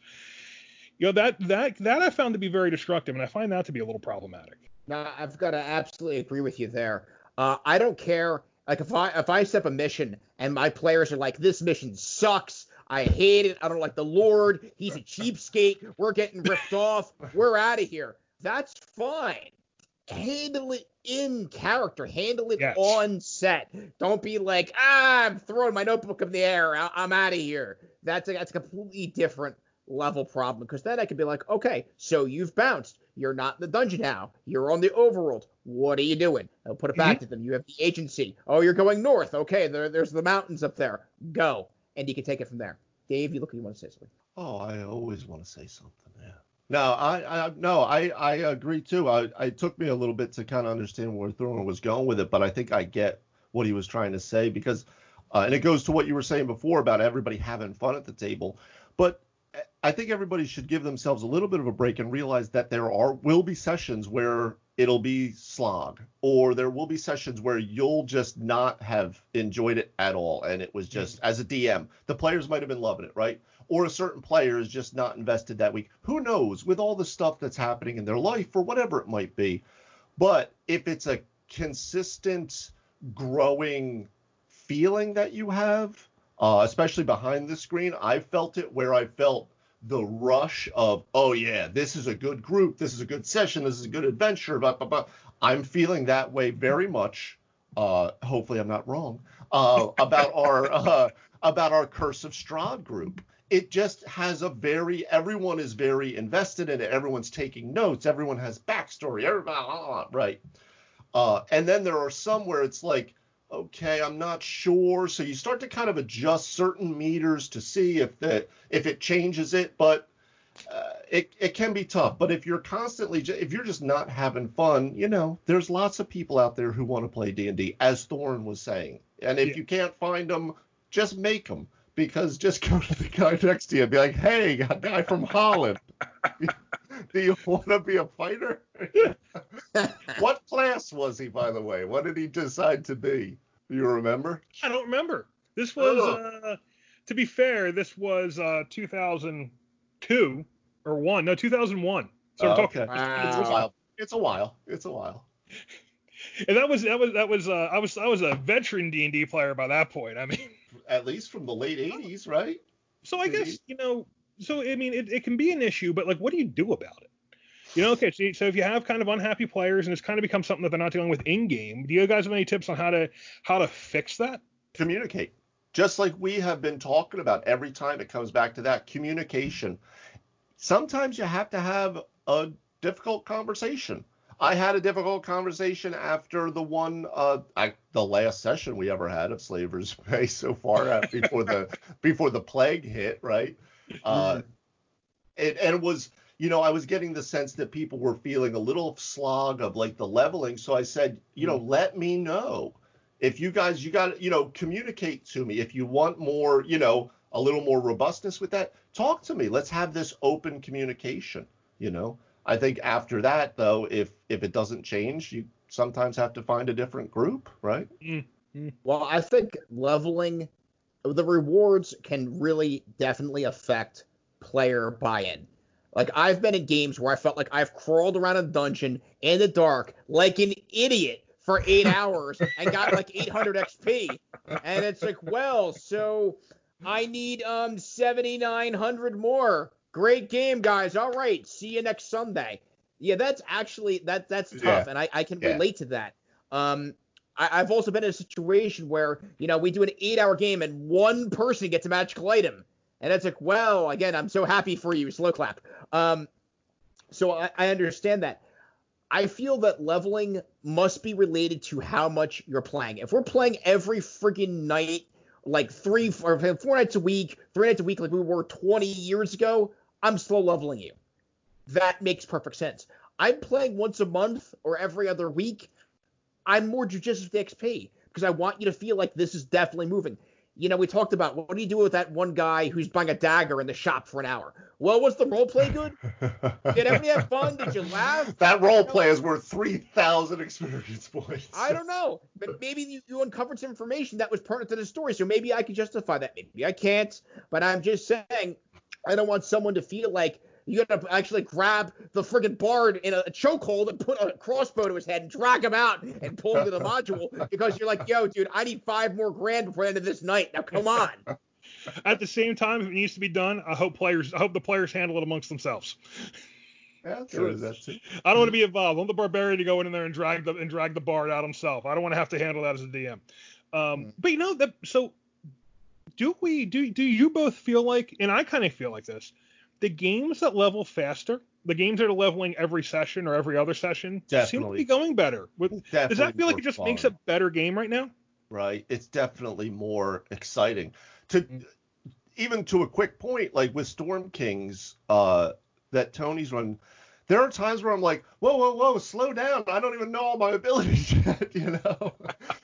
you know that that that i found to be very destructive and i find that to be a little problematic
now, I've got to absolutely agree with you there. Uh, I don't care. Like if I if I step a mission and my players are like, this mission sucks. I hate it. I don't like the Lord. He's a cheapskate. We're getting ripped (laughs) off. We're out of here. That's fine. Handle it in character. Handle it yes. on set. Don't be like, ah, I'm throwing my notebook in the air. I- am out of here. That's a, that's a completely different level problem because then I could be like, okay, so you've bounced. You're not in the dungeon now. You're on the overworld. What are you doing? I'll put it back mm-hmm. to them. You have the agency. Oh, you're going north. Okay, there, there's the mountains up there. Go. And you can take it from there. Dave, you look like you want to say something.
Oh, I always want to say something. Yeah. No, I, I no, I, I agree too. I, I took me a little bit to kind of understand where Thorne was going with it, but I think I get what he was trying to say because, uh, and it goes to what you were saying before about everybody having fun at the table. But I think everybody should give themselves a little bit of a break and realize that there are will be sessions where it'll be slog or there will be sessions where you'll just not have enjoyed it at all and it was just mm-hmm. as a DM the players might have been loving it right or a certain player is just not invested that week who knows with all the stuff that's happening in their life or whatever it might be but if it's a consistent growing feeling that you have uh, especially behind the screen. I felt it where I felt the rush of, oh yeah, this is a good group, this is a good session, this is a good adventure. Blah, blah, blah. I'm feeling that way very much. Uh, hopefully, I'm not wrong uh, about (laughs) our uh, about our Curse of Strahd group. It just has a very everyone is very invested in it. Everyone's taking notes. Everyone has backstory. Everybody, right? Uh, and then there are some where it's like okay, I'm not sure. So you start to kind of adjust certain meters to see if that if it changes it, but uh, it it can be tough. But if you're constantly if you're just not having fun, you know, there's lots of people out there who want to play D&D, as Thorne was saying. And if yeah. you can't find them, just make them. Because just (laughs) go to the guy next to you and be like, "Hey, (laughs) a guy from Holland." (laughs) Do you want to be a fighter? what class was he, by the way? What did he decide to be? You remember?
I don't remember. This was,
Oh.
uh, to be fair, this was uh, 2002 or one. No, 2001. So
Oh,
we're talking.
okay. It's a while. It's a while. It's a while. (laughs)
And that was that was that was uh, I was I was a veteran D and D player by that point. I mean,
At least from the late 80s, right?
so I guess you know, so I mean, it, it can be an issue, but like, what do you do about it? You know, okay, so, so if you have kind of unhappy players and it's kind of become something that they're not dealing with in game, do you guys have any tips on how to how to fix that?
Communicate. Just like we have been talking about every time it comes back to that communication. Sometimes you have to have a difficult conversation. I had a difficult conversation after the one, uh, I, the last session we ever had of Slavers (laughs) Bay so far uh, before the (laughs) before the plague hit, right? Uh, it, and it was, you know, I was getting the sense that people were feeling a little slog of like the leveling. So I said, you know, mm-hmm. let me know if you guys, you got, you know, communicate to me if you want more, you know, a little more robustness with that. Talk to me. Let's have this open communication. You know, I think after that though, if if it doesn't change, you sometimes have to find a different group, right? Mm-hmm.
Well, I think leveling the rewards can really definitely affect player buy-in. Like I've been in games where I felt like I've crawled around a dungeon in the dark like an idiot for eight hours and got like (laughs) 800 XP, and it's like, well, so I need um 7,900 more. Great game, guys. All right, see you next Sunday. Yeah, that's actually that that's tough,
Yeah.
and I I can
Yeah.
relate to that. Um, I, I've also been in a situation where you know we do an eight-hour game and one person gets a magical item, and it's like, well, again, I'm so happy for you, slow clap. Um, so I, I understand that. I feel that leveling must be related to how much you're playing. If we're playing every freaking night, like three or four nights a week, three nights a week, like we were 20 years ago, I'm slow leveling you. That makes perfect sense. I'm playing once a month or every other week. I'm more judicious with the XP because I want you to feel like this is definitely moving. You know, we talked about what do you do with that one guy who's buying a dagger in the shop for an hour? Well, was the role play good? (laughs) Did everybody have fun? Did you laugh?
that role play is worth 3,000 experience points.
I don't know, but maybe you, you uncovered some information that was pertinent to the story, so maybe I could justify that. Maybe I can't, but I'm just saying, I don't want someone to feel like you gotta actually grab the friggin' bard in a chokehold and put a crossbow to his head and drag him out and pull him to the (laughs) module because you're like, yo, dude, I need five more grand before the end of this night. Now come on. (laughs)
At the same time, if it needs to be done, I hope players I hope the players handle it amongst themselves.
Yeah, there is that too.
I don't want to be involved. I want the barbarian to go in there and drag the and drag the bard out himself. I don't want to have to handle that as a DM. Um, but you know that so do we do do you both feel like and I kind of feel like this the games that level faster the games that are leveling every session or every other session seem to be going better. With, does that feel like it just
fun.
makes a better game right now?
right? It's definitely more exciting. To even to a quick point, like with Storm Kings, uh, that Tony's run, there are times where I'm like, whoa, whoa, whoa, slow down. I don't even know all my abilities (laughs) yet, you know.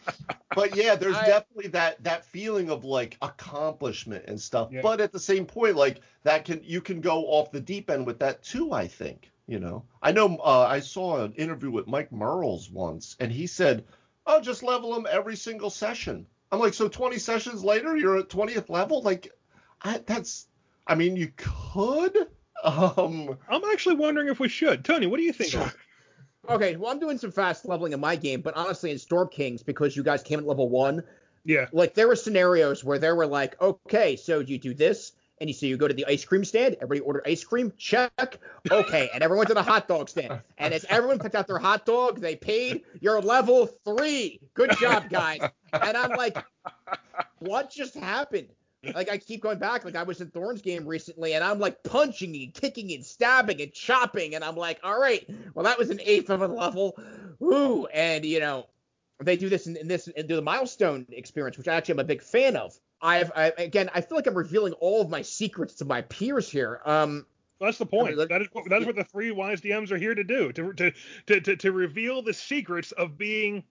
(laughs) but yeah, there's
I-
definitely that that feeling of like accomplishment and stuff.
Yeah.
But at the same point, like that can you can go off the deep end with that too. I think. You know, I know uh, I saw an interview with Mike Mearls once, and he said, "Oh, just level them every single session." I'm like, so 20 sessions later, you're at 20th level? Like, I, that's, I mean, you could. Um,
I'm actually wondering if we should. Tony, what do you think?
Okay, well, I'm doing some fast leveling in my game, but honestly, in Storm Kings, because you guys came at level one,
yeah.
like there were scenarios where there were like, okay, so you do this, and you so you go to the ice cream stand, everybody ordered ice cream, check, okay, and everyone to the hot dog stand, and as everyone picked out their hot dog, they paid. You're level three, good job, guys. And I'm like, what just happened? Like I keep going back, like I was in Thorn's game recently, and I'm like punching and kicking and stabbing and chopping, and I'm like, all right, well that was an eighth of a level, ooh, and you know they do this in, in this and do the milestone experience, which I actually am a big fan of. I've I, again, I feel like I'm revealing all of my secrets to my peers here. Um,
That's the point.
look-
That is what, that's what the three wise DMs are here to do to to to to, to reveal the secrets of being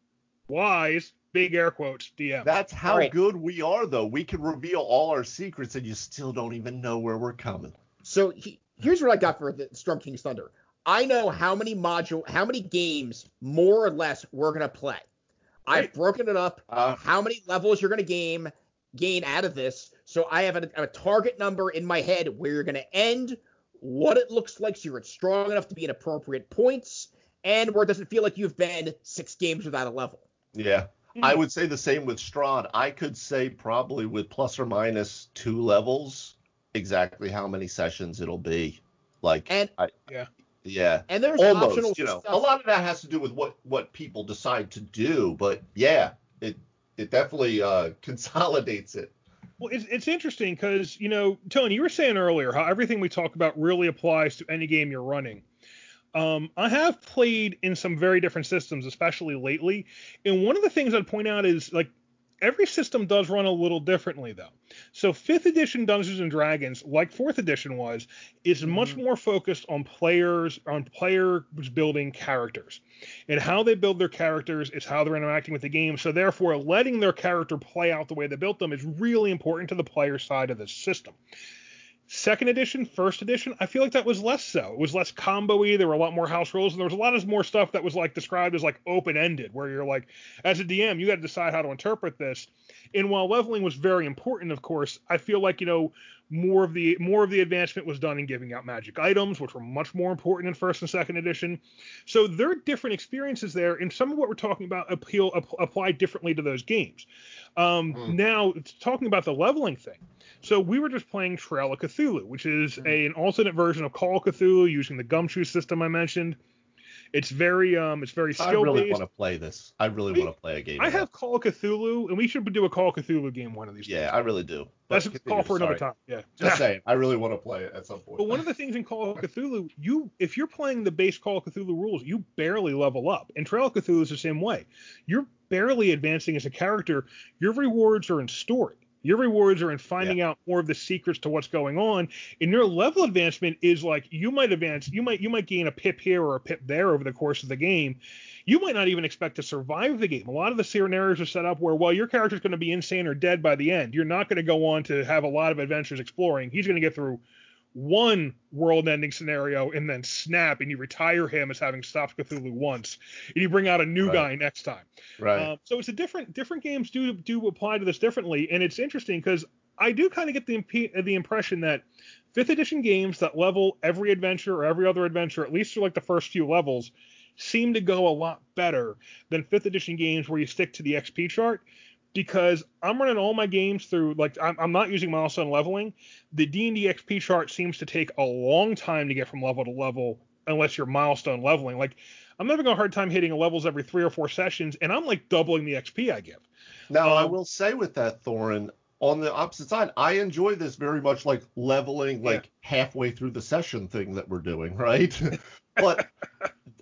wise, big air quotes DM.
that's how
Right.
good we are, though. We can reveal all our secrets, and you still don't even know where we're coming.
so he, here's what I got for the Storm King's Thunder. I know how many module, how many games more or less we're gonna play. I've broken it up.
Uh,
how many levels you're going to gain gain out of this. So I have a, a target number in my head where you're going to end, what it looks like, so you're strong enough to be in appropriate points, and where it doesn't feel like you've been six games without a level.
yeah. I would say the same with Strahd. I could say probably with plus or minus two levels exactly how many sessions it'll be. Like,
And
I,
Yeah.
yeah.
and there's optional
almost you know
stuff.
a lot of that has to do with what what people decide to do but yeah it it definitely uh (laughs) consolidates it
Well, it's, it's interesting because, you know, Tony, you were saying earlier how everything we talk about really applies to any game you're running. Um, I have played in some very different systems, especially lately. And one of the things I'd point out is like every system does run a little differently, though. So, fifth edition Dungeons and Dragons, like fourth edition was, is much more focused on players, on players building characters and how they build their characters is how they're interacting with the game. So therefore, letting their character play out the way they built them is really important to the player side of the system. Second edition, first edition, I feel like that was less so. It was less combo-y. There were a lot more house rules, and there was a lot of more stuff that was like described as like open-ended, where you're like, as a DM, you got to decide how to interpret this. And while leveling was very important, of course, I feel like you know more of the more of the advancement was done in giving out magic items, which were much more important in first and second edition. So there are different experiences there, and some of what we're talking about appeal ap- apply differently to those games. Um,
Hmm.
Now, it's talking about the leveling thing. So we were just playing Trail of Cthulhu, which is
Mhm.
a, an alternate version of Call of Cthulhu using the gumshoe system I mentioned. It's very um, it's very skill.
i really
based.
want to play this i really
We-
want to play a game
I have
that.
Call of Cthulhu, and we should do a Call of Cthulhu game one of these.
yeah
days.
i really do
That's a call for another
sorry.
time. Yeah.
just (laughs) saying i really want to play it at some point
But one of the things in Call of Cthulhu, you if you're playing the base Call of Cthulhu rules, you barely level up. And Trail of Cthulhu is the same way. You're barely advancing as a character. Your rewards are in story. Your rewards are in finding out more of the secrets to what's going on. And your level advancement is like you might advance, you might you might gain a pip here or a pip there over the course of the game. You might not even expect to survive the game. A lot of the scenarios are set up where, well, your character's going to be insane or dead by the end. You're not going to go on to have a lot of adventures exploring. He's going to get through one world-ending scenario and then snap, and you retire him as having stopped Cthulhu once, and you bring out a new
Right.
guy next time.
right
Um, so it's a different different games do do apply to this differently, and it's interesting because I do kind of get the imp- the impression that fifth edition games that level every adventure or every other adventure, at least through like the first few levels, seem to go a lot better than fifth edition games where you stick to the XP chart. Because I'm running all my games through like I'm, I'm not using milestone leveling. The D&D XP chart seems to take a long time to get from level to level unless you're milestone leveling. Like I'm having a hard time hitting levels every three or four sessions, and I'm like doubling the XP I give.
now i
um,
will say with that thorin on the opposite side i enjoy this very much like leveling like halfway through the session thing that we're doing right (laughs) but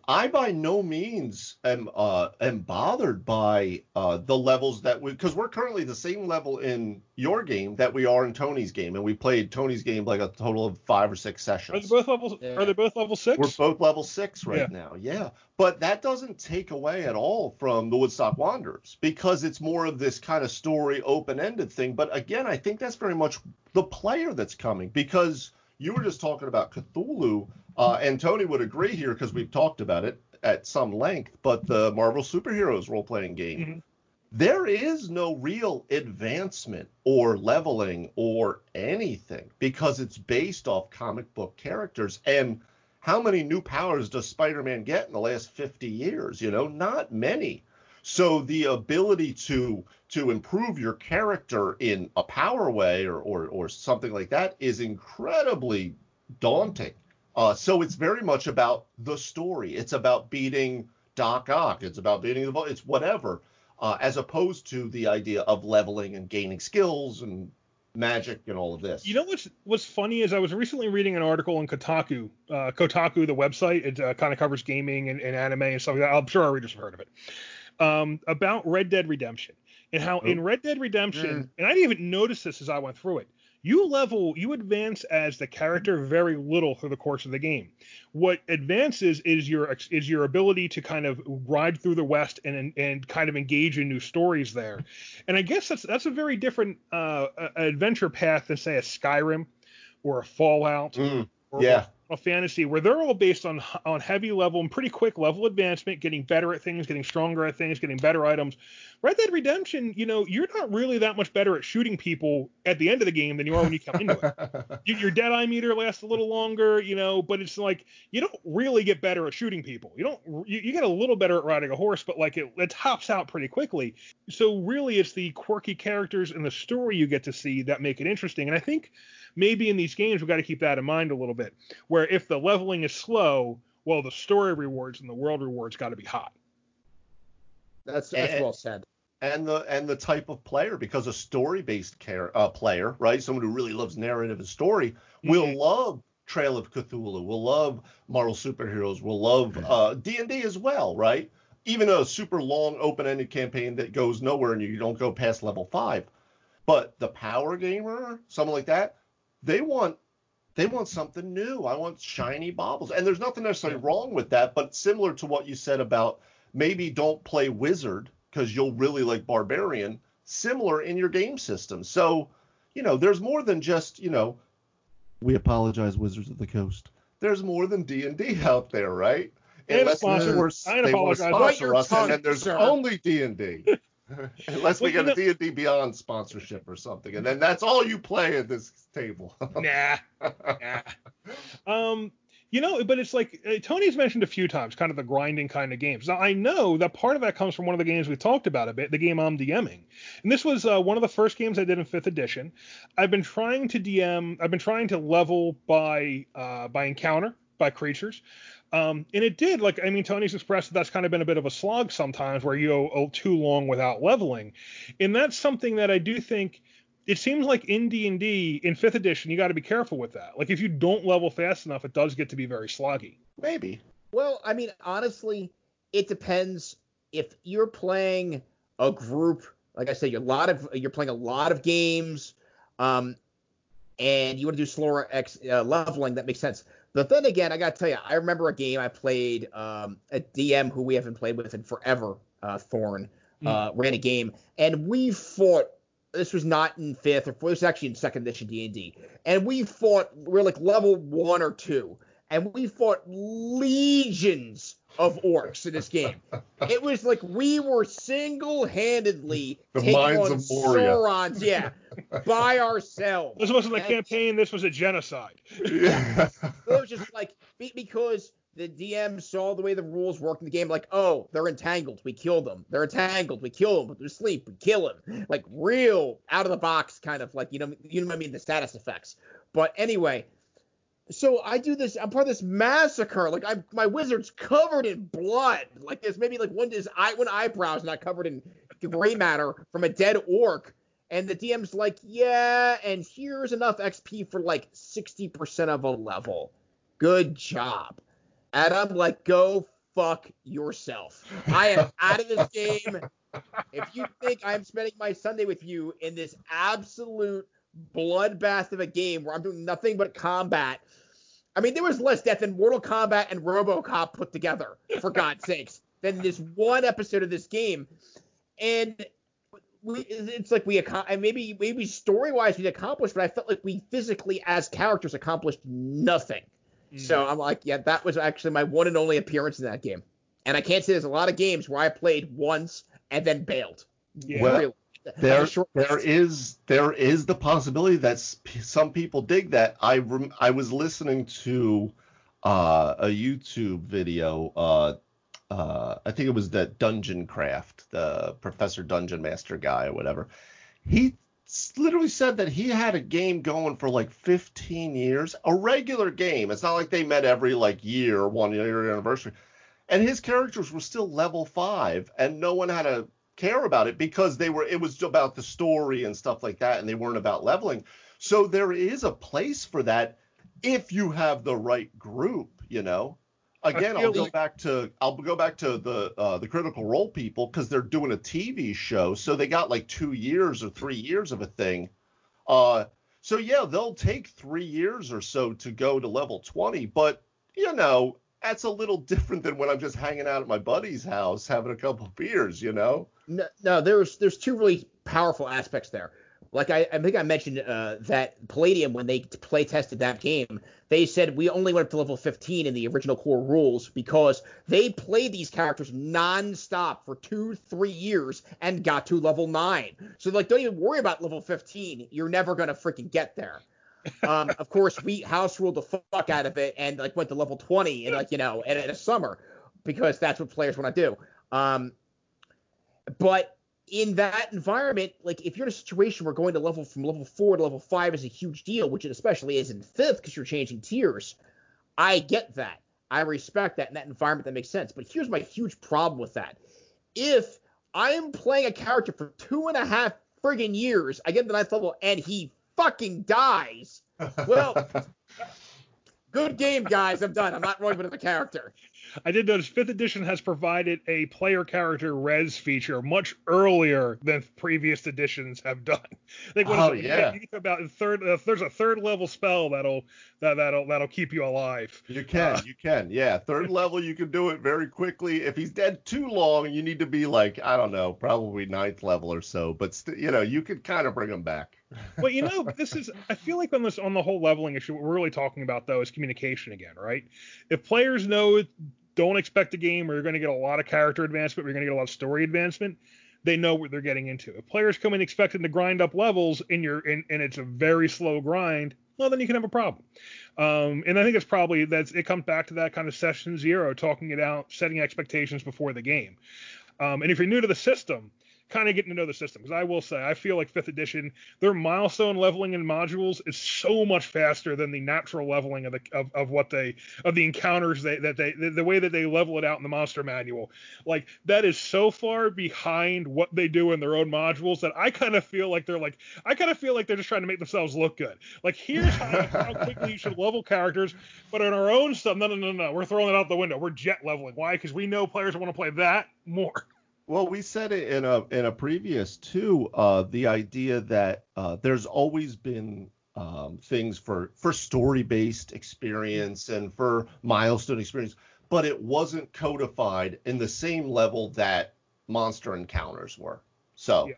I by no means am uh am bothered by uh the levels that we because we're currently the same level in your game that we are in Tony's game, and we played Tony's game like a total of five or six sessions.
Are they both levels?
Yeah.
Are they both level six?
We're both level six right
Yeah.
now, yeah. But that doesn't take away at all from the Woodstock Wanderers because it's more of this kind of story, open-ended thing. But again, I think that's very much the player that's coming because you were just talking about Cthulhu, uh, and Tony would agree here because we've talked about it at some length. But the Marvel Superheroes role-playing game,
Mhm.
there is no real advancement or leveling or anything because it's based off comic book characters and how many new powers does Spider-Man get in the last 50 years? You know, not many. So the ability to to improve your character in a power way or or, or something like that is incredibly daunting. Uh, so it's very much about the story. It's about beating Doc Ock. It's about beating the. It's whatever. Uh, as opposed to the idea of leveling and gaining skills and magic and all of this.
You know what's what's funny is I was recently reading an article in Kotaku, uh, Kotaku, the website. It uh, kind of covers gaming and, and anime and stuff like that. I'm sure our readers have heard of it. Um, about Red Dead Redemption and how in Red Dead Redemption, and I didn't even notice this as I went through it. You level, you advance as the character very little through the course of the game. What advances is your is your ability to kind of ride through the West and and kind of engage in new stories there. And I guess that's that's a very different uh, adventure path than say a Skyrim or a Fallout
Mm,
or,
yeah.
Final Fantasy, where they're all based on on heavy level and pretty quick level advancement, getting better at things, getting stronger at things, getting better items. Red Dead Redemption, you know, you're not really that much better at shooting people at the end of the game than you are when you come into it. (laughs) You, your dead eye meter lasts a little longer, you know, but it's like you don't really get better at shooting people. You don't. You, you get a little better at riding a horse, but like it, it tops out pretty quickly. So really, it's the quirky characters and the story you get to see that make it interesting. And I think maybe in these games we've got to keep that in mind a little bit. Where if the leveling is slow, well, the story rewards and the world rewards got to be hot.
That's that's
And-
well said.
and the and the type of player because a story based care uh, player right someone who really loves narrative and story will
Mhm.
love trail of cthulhu will love marvel superheroes will love uh, d&d as well right even a super long open-ended campaign that goes nowhere and you don't go past level five but the power gamer someone like that they want they want something new i want shiny baubles and there's nothing necessarily wrong with that but similar to what you said about maybe don't play wizard because you'll really like barbarian similar in your game system so you know there's more than just you know we apologize wizards of the coast there's more than d&d out there right
They have a
Unless
sponsor.
we're-
I
they wanna
apologize.
Sponsor us and
tongue,
then there's
sir.
only d&d (laughs) (laughs) unless we
Well,
get a D&D Beyond sponsorship or something and then that's all you play at this table (laughs)
nah, nah. Um, you know, but it's like uh, Tony's mentioned a few times, kind of the grinding kind of games. Now I know that part of that comes from one of the games we talked about a bit, the game I'm DMing, and this was uh, one of the first games I did in fifth edition. I've been trying to DM, I've been trying to level by uh, by encounter by creatures. Um, and it did, like, I mean, Tony's expressed that that's kind of been a bit of a slog sometimes where you go oh, too long without leveling. And that's something that I do think it seems like in D&D in 5th edition you got to be careful with that. Like if you don't level fast enough it does get to be very sloggy.
maybe
Well, I mean, honestly, it depends. If you're playing a group, like I said, you're a lot of you're playing a lot of games, um, and you want to do slower X uh, leveling, that makes sense. But then again, I gotta tell you, I remember a game I played, um, a DM who we haven't played with in forever, uh, Thorn, uh, ran a game, and we fought. This was not in fifth or fourth. This was actually in second edition D and D, and we fought. We are like level one or two, and we fought legions of orcs in this game. (laughs) it was like we were single-handedly
The
taking on
of
Saurons, yeah, by (laughs) ourselves.
This wasn't a
And-
campaign, this was a genocide.
yeah. (laughs)
it was just like because the DM saw the way the rules work in the game, like, oh, they're entangled, we kill them. They're entangled, we kill them. But they're asleep, we kill them. Like real out of the box kind of like you know you know what I mean the status effects. But anyway, so I do this. I'm part of this massacre. Like I my wizard's covered in blood. Like there's maybe like one his eye one eyebrow's not covered in gray matter from a dead orc. And the DM's like, yeah, and here's enough XP for like 60% of a level. Good job. And I'm like, go fuck yourself. I am out of this game. If you think I'm spending my Sunday with you in this absolute bloodbath of a game where I'm doing nothing but combat, I mean, there was less death in Mortal Kombat and RoboCop put together, for (laughs) God's sakes, than this one episode of this game. And we, it's like we accom- and maybe maybe story wise we accomplished, but I felt like we physically as characters accomplished nothing. Mm-hmm. So I'm like, yeah, that was actually my one and only appearance in that game. And I can't say there's a lot of games where I played once and then bailed.
Yeah.
Well,
Really.
There there is there is the possibility that some people dig that. I rem, I was listening to uh, a YouTube video. Uh, uh, I think it was that Dungeon Craft, the Professor Dungeon Master guy or whatever. He literally said that he had a game going for like 15 years, a regular game. It's not like they met every like year, one year anniversary. And his characters were still level five, and no one had to care about it because they were. It was about the story and stuff like that, and they weren't about leveling. So there is a place for that if you have the right group, you know. Again, I'll go
like-
back to I'll go back to the uh, the Critical Role people because they're doing a TV show, so they got like two years or three years of a thing. Uh, so yeah, they'll take three years or so to go to level 20, but you know that's a little different than when I'm just hanging out at my buddy's house having a couple beers, you know.
No, no, there's there's two really powerful aspects there. Like I, I think I mentioned uh, that Palladium when they play tested that game, they said we only went up to level 15 in the original core rules because they played these characters non-stop for two, three years and got to level nine. So like, don't even worry about level 15. You're never gonna freaking get there. Um, of course, we house ruled the fuck out of it and like went to level 20 and like you know in, in a summer because that's what players want to do. Um, but in that environment, like if you're in a situation where going to level from level four to level five is a huge deal, which it especially is in fifth because you're changing tiers, I get that. I respect that in that environment that makes sense. But here's my huge problem with that. If I'm playing a character for two and a half friggin' years, I get to the ninth level and he fucking dies. Well, (laughs) good game, guys. I'm done. I'm not rolling with the character.
I did notice fifth edition has provided a player character res feature much earlier than previous editions have done. (laughs) Like what
Oh,
is it?
yeah.
About third. Uh, there's a third level spell that'll that that'll that'll keep you alive.
You can,
Uh,
you can. Yeah, third level you can do it very quickly. If he's dead too long, you need to be like, I don't know, probably ninth level or so. But st- you know, you could kind of bring him back. (laughs)
But you know, this is I feel like on this on the whole leveling issue, what we're really talking about though is communication again, right? If players know don't expect a game where you're going to get a lot of character advancement, where you're going to get a lot of story advancement, they know what they're getting into. If players come in expecting to grind up levels and you're and, and it's a very slow grind, well then you can have a problem. Um, and I think it's probably that's it comes back to that kind of session zero, talking it out, setting expectations before the game. Um, and if you're new to the system, kind of getting to know the system because I will say I feel like fifth edition their milestone leveling in modules is so much faster than the natural leveling of the of, of what they of the encounters they that they the, the way that they level it out in the monster manual. Like that is so far behind what they do in their own modules that I kind of feel like they're like I kind of feel like they're just trying to make themselves look good. Like here's how, how quickly you should level characters but in our own stuff no no no no we're throwing it out the window. We're jet leveling. Why? Because we know players want to play that more
Well, we said it in a in a previous too. Uh, the idea that uh, there's always been um, things for for story based experience and for milestone experience, but it wasn't codified in the same level that monster encounters were. So,
Yeah.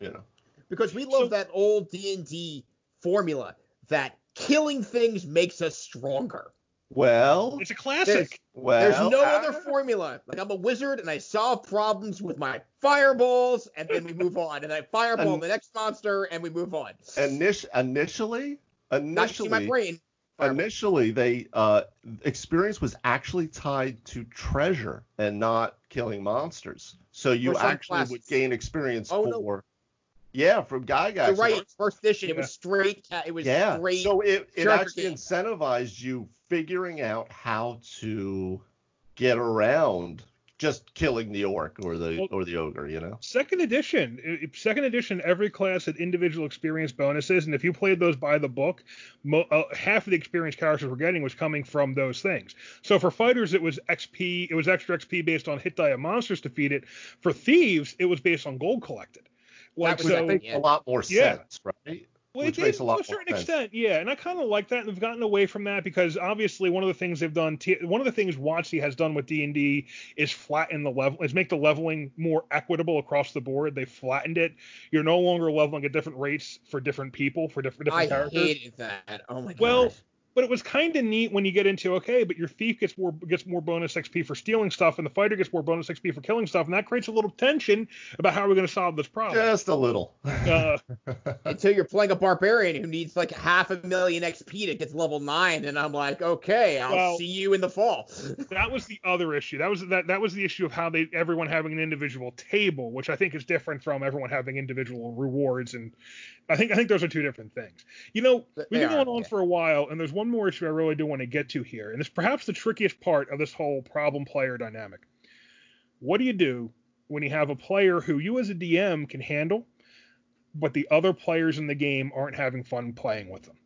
you know,
because we love
So-
that old D&D formula that killing things makes us stronger.
Well,
it's a classic
well,
There's no
uh,
other formula. Like I'm a wizard and I solve problems with my fireballs and then we move on. And I fireball
And-
the next monster and we move on.
Init- initially,
Not my
initially,
brain. Fireball.
initially they uh experience was actually tied to treasure and not killing monsters so you actually
classes.
would gain experience
Oh, no.
For yeah from Gygax
You're right. First edition, it was straight. It was
yeah
straight.
so it, it actually
game.
incentivized you figuring out how to get around just killing the orc or the
Well-
or the ogre you know
Second edition, second edition, every class had individual experience bonuses, and if you played those by the book, mo- uh, half of the experience characters were getting was coming from those things. So for fighters, it was XP, it was extra XP based on hit die of monsters defeated. For thieves, it was based on gold collected. Like
which
I
so,
I think
yeah.
a lot more
Yeah.
sense right
well,
which
it
makes
did
a lot
to a certain
sense.
extent, yeah, and I kind of like that. And they've gotten away from that because obviously one of the things they've done, one of the things WotC has done with D and D is flatten the level, is make the leveling more equitable across the board. They flattened it. You're no longer leveling at different rates for different people for different different
I
characters.
hated that. Oh my god.
Well, But it was kind of neat when you get into okay, but your thief gets more gets more bonus XP for stealing stuff, and the fighter gets more bonus XP for killing stuff, and that creates a little tension about how we're going to solve this problem.
just a little (laughs)
Uh, (laughs)
until you're playing a barbarian who needs like half a million XP to get to level nine, and I'm like, okay, I'll
Well-
see you in the fall. (laughs)
that was the other issue. That was that that was the issue of how they everyone having an individual table, which I think is different from everyone having individual rewards. And I think I think those are two different things. You know, we've been
are,
going on
yeah.
for a while, and there's one more issue I really do want to get to here, and it's perhaps the trickiest part of this whole problem player dynamic. What do you do when you have a player who you as a DM can handle, but the other players in the game aren't having fun playing with them?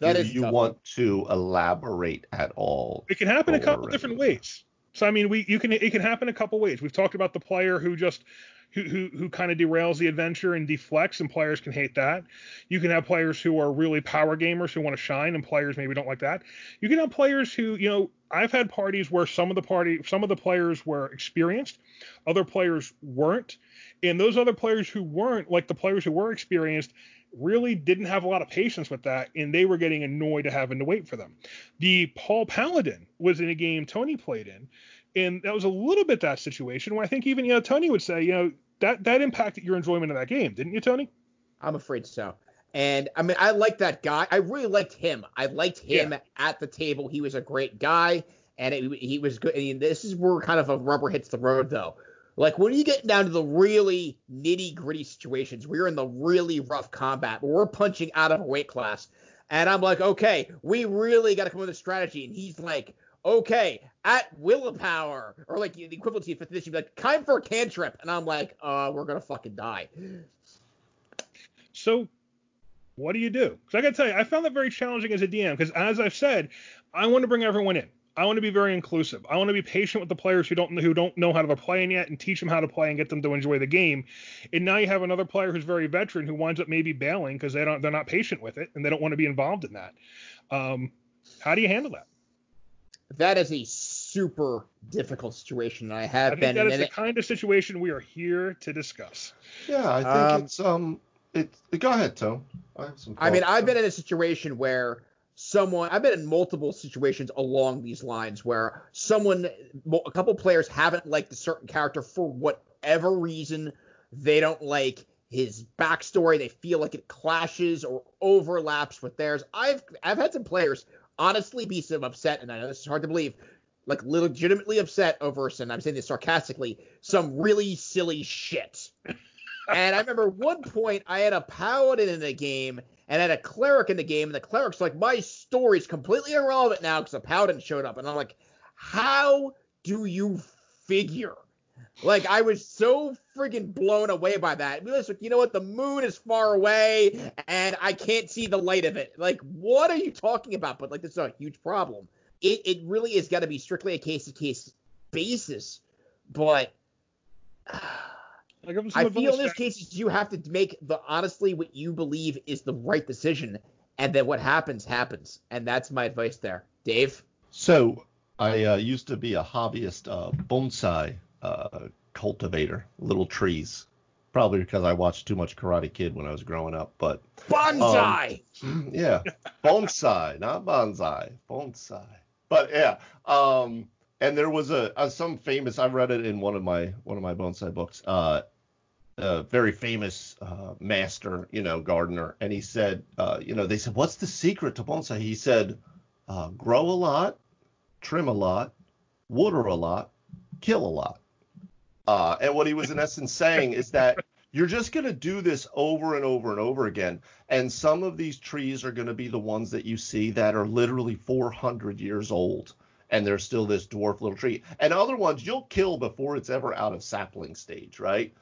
That
do
is
you
tough
want to elaborate at all
It can happen a couple different ways. So I mean, we you can it can happen a couple ways. We've talked about the player who just who who, who kind of derails the adventure and deflects, and players can hate that. You can have players who are really power gamers who want to shine, and players maybe don't like that. You can have players who you know I've had parties where some of the party, some of the players were experienced, other players weren't, and those other players who weren't, like the players who were experienced, really didn't have a lot of patience with that, and they were getting annoyed at having to wait for them. The Paul Paladin was in a game Tony played in, and that was a little bit that situation where I think even you know Tony would say, you know, that that impacted your enjoyment of that game, didn't you, Tony?
I'm afraid so. And I mean, I like that guy. I really liked him. I liked him yeah. at the table. He was a great guy, and it, he was good. And this is where kind of a rubber hits the road, though. Like when you get down to the really nitty gritty situations, we're in the really rough combat, where we're punching out of a weight class, and I'm like, okay, we really got to come up with a strategy. And he's like, okay, at willpower, or like the equivalent to fifth edition, be like time for a cantrip, and I'm like, uh, we're gonna fucking die.
So what do you do? Because I got to tell you, I found that very challenging as a DM. Because as I've said, I want to bring everyone in. I want to be very inclusive. I want to be patient with the players who don't who don't know how to play yet and teach them how to play and get them to enjoy the game. And now you have another player who's very veteran who winds up maybe bailing because they don't they're not patient with it and they don't want to be involved in that. Um, how do you handle that?
That is a super difficult situation. I have
I think
been.
That is the it, kind of situation we are here to discuss.
Yeah, I think um, it's um it, go ahead, Tom.
I have some. I mean, I've been in a situation where someone I've been in multiple situations along these lines where someone a couple players haven't liked a certain character for whatever reason. They don't like his backstory. They feel like it clashes or overlaps with theirs. I've I've had some players honestly be some upset, and I know this is hard to believe, like legitimately upset over some. I'm saying this sarcastically, some really silly shit and I remember one point I had a paladin in the game and I had a cleric in the game, and the cleric's like, my story's completely irrelevant now because the paladin showed up. And I'm like, how do you figure? Like I was so friggin' blown away by that. Like, you know what? The moon is far away and I can't see the light of it. Like, what are you talking about? But like, this is a huge problem. It it really is got to be strictly a case to case basis. But like I feel in this case you have to make the honestly what you believe is the right decision, and then what happens happens, and that's my advice there, Dave.
So I uh, used to be a hobbyist uh, bonsai uh, cultivator, little trees. Probably because I watched too much Karate Kid when I was growing up, but
bonsai.
Um, (laughs) yeah, bonsai, not bonsai, bonsai. But yeah, um, and there was a, a, some famous I read it in one of my one of my bonsai books. Uh, a very famous uh, master, you know, gardener, and he said, uh, you know, they said, what's the secret to bonsai? He said, uh, grow a lot, trim a lot, water a lot, kill a lot. Uh, and what he was in (laughs) essence saying is that you're just going to do this over and over and over again. And some of these trees are going to be the ones that you see that are literally 400 years old and they're still this dwarf little tree. And other ones you'll kill before it's ever out of sapling stage, right?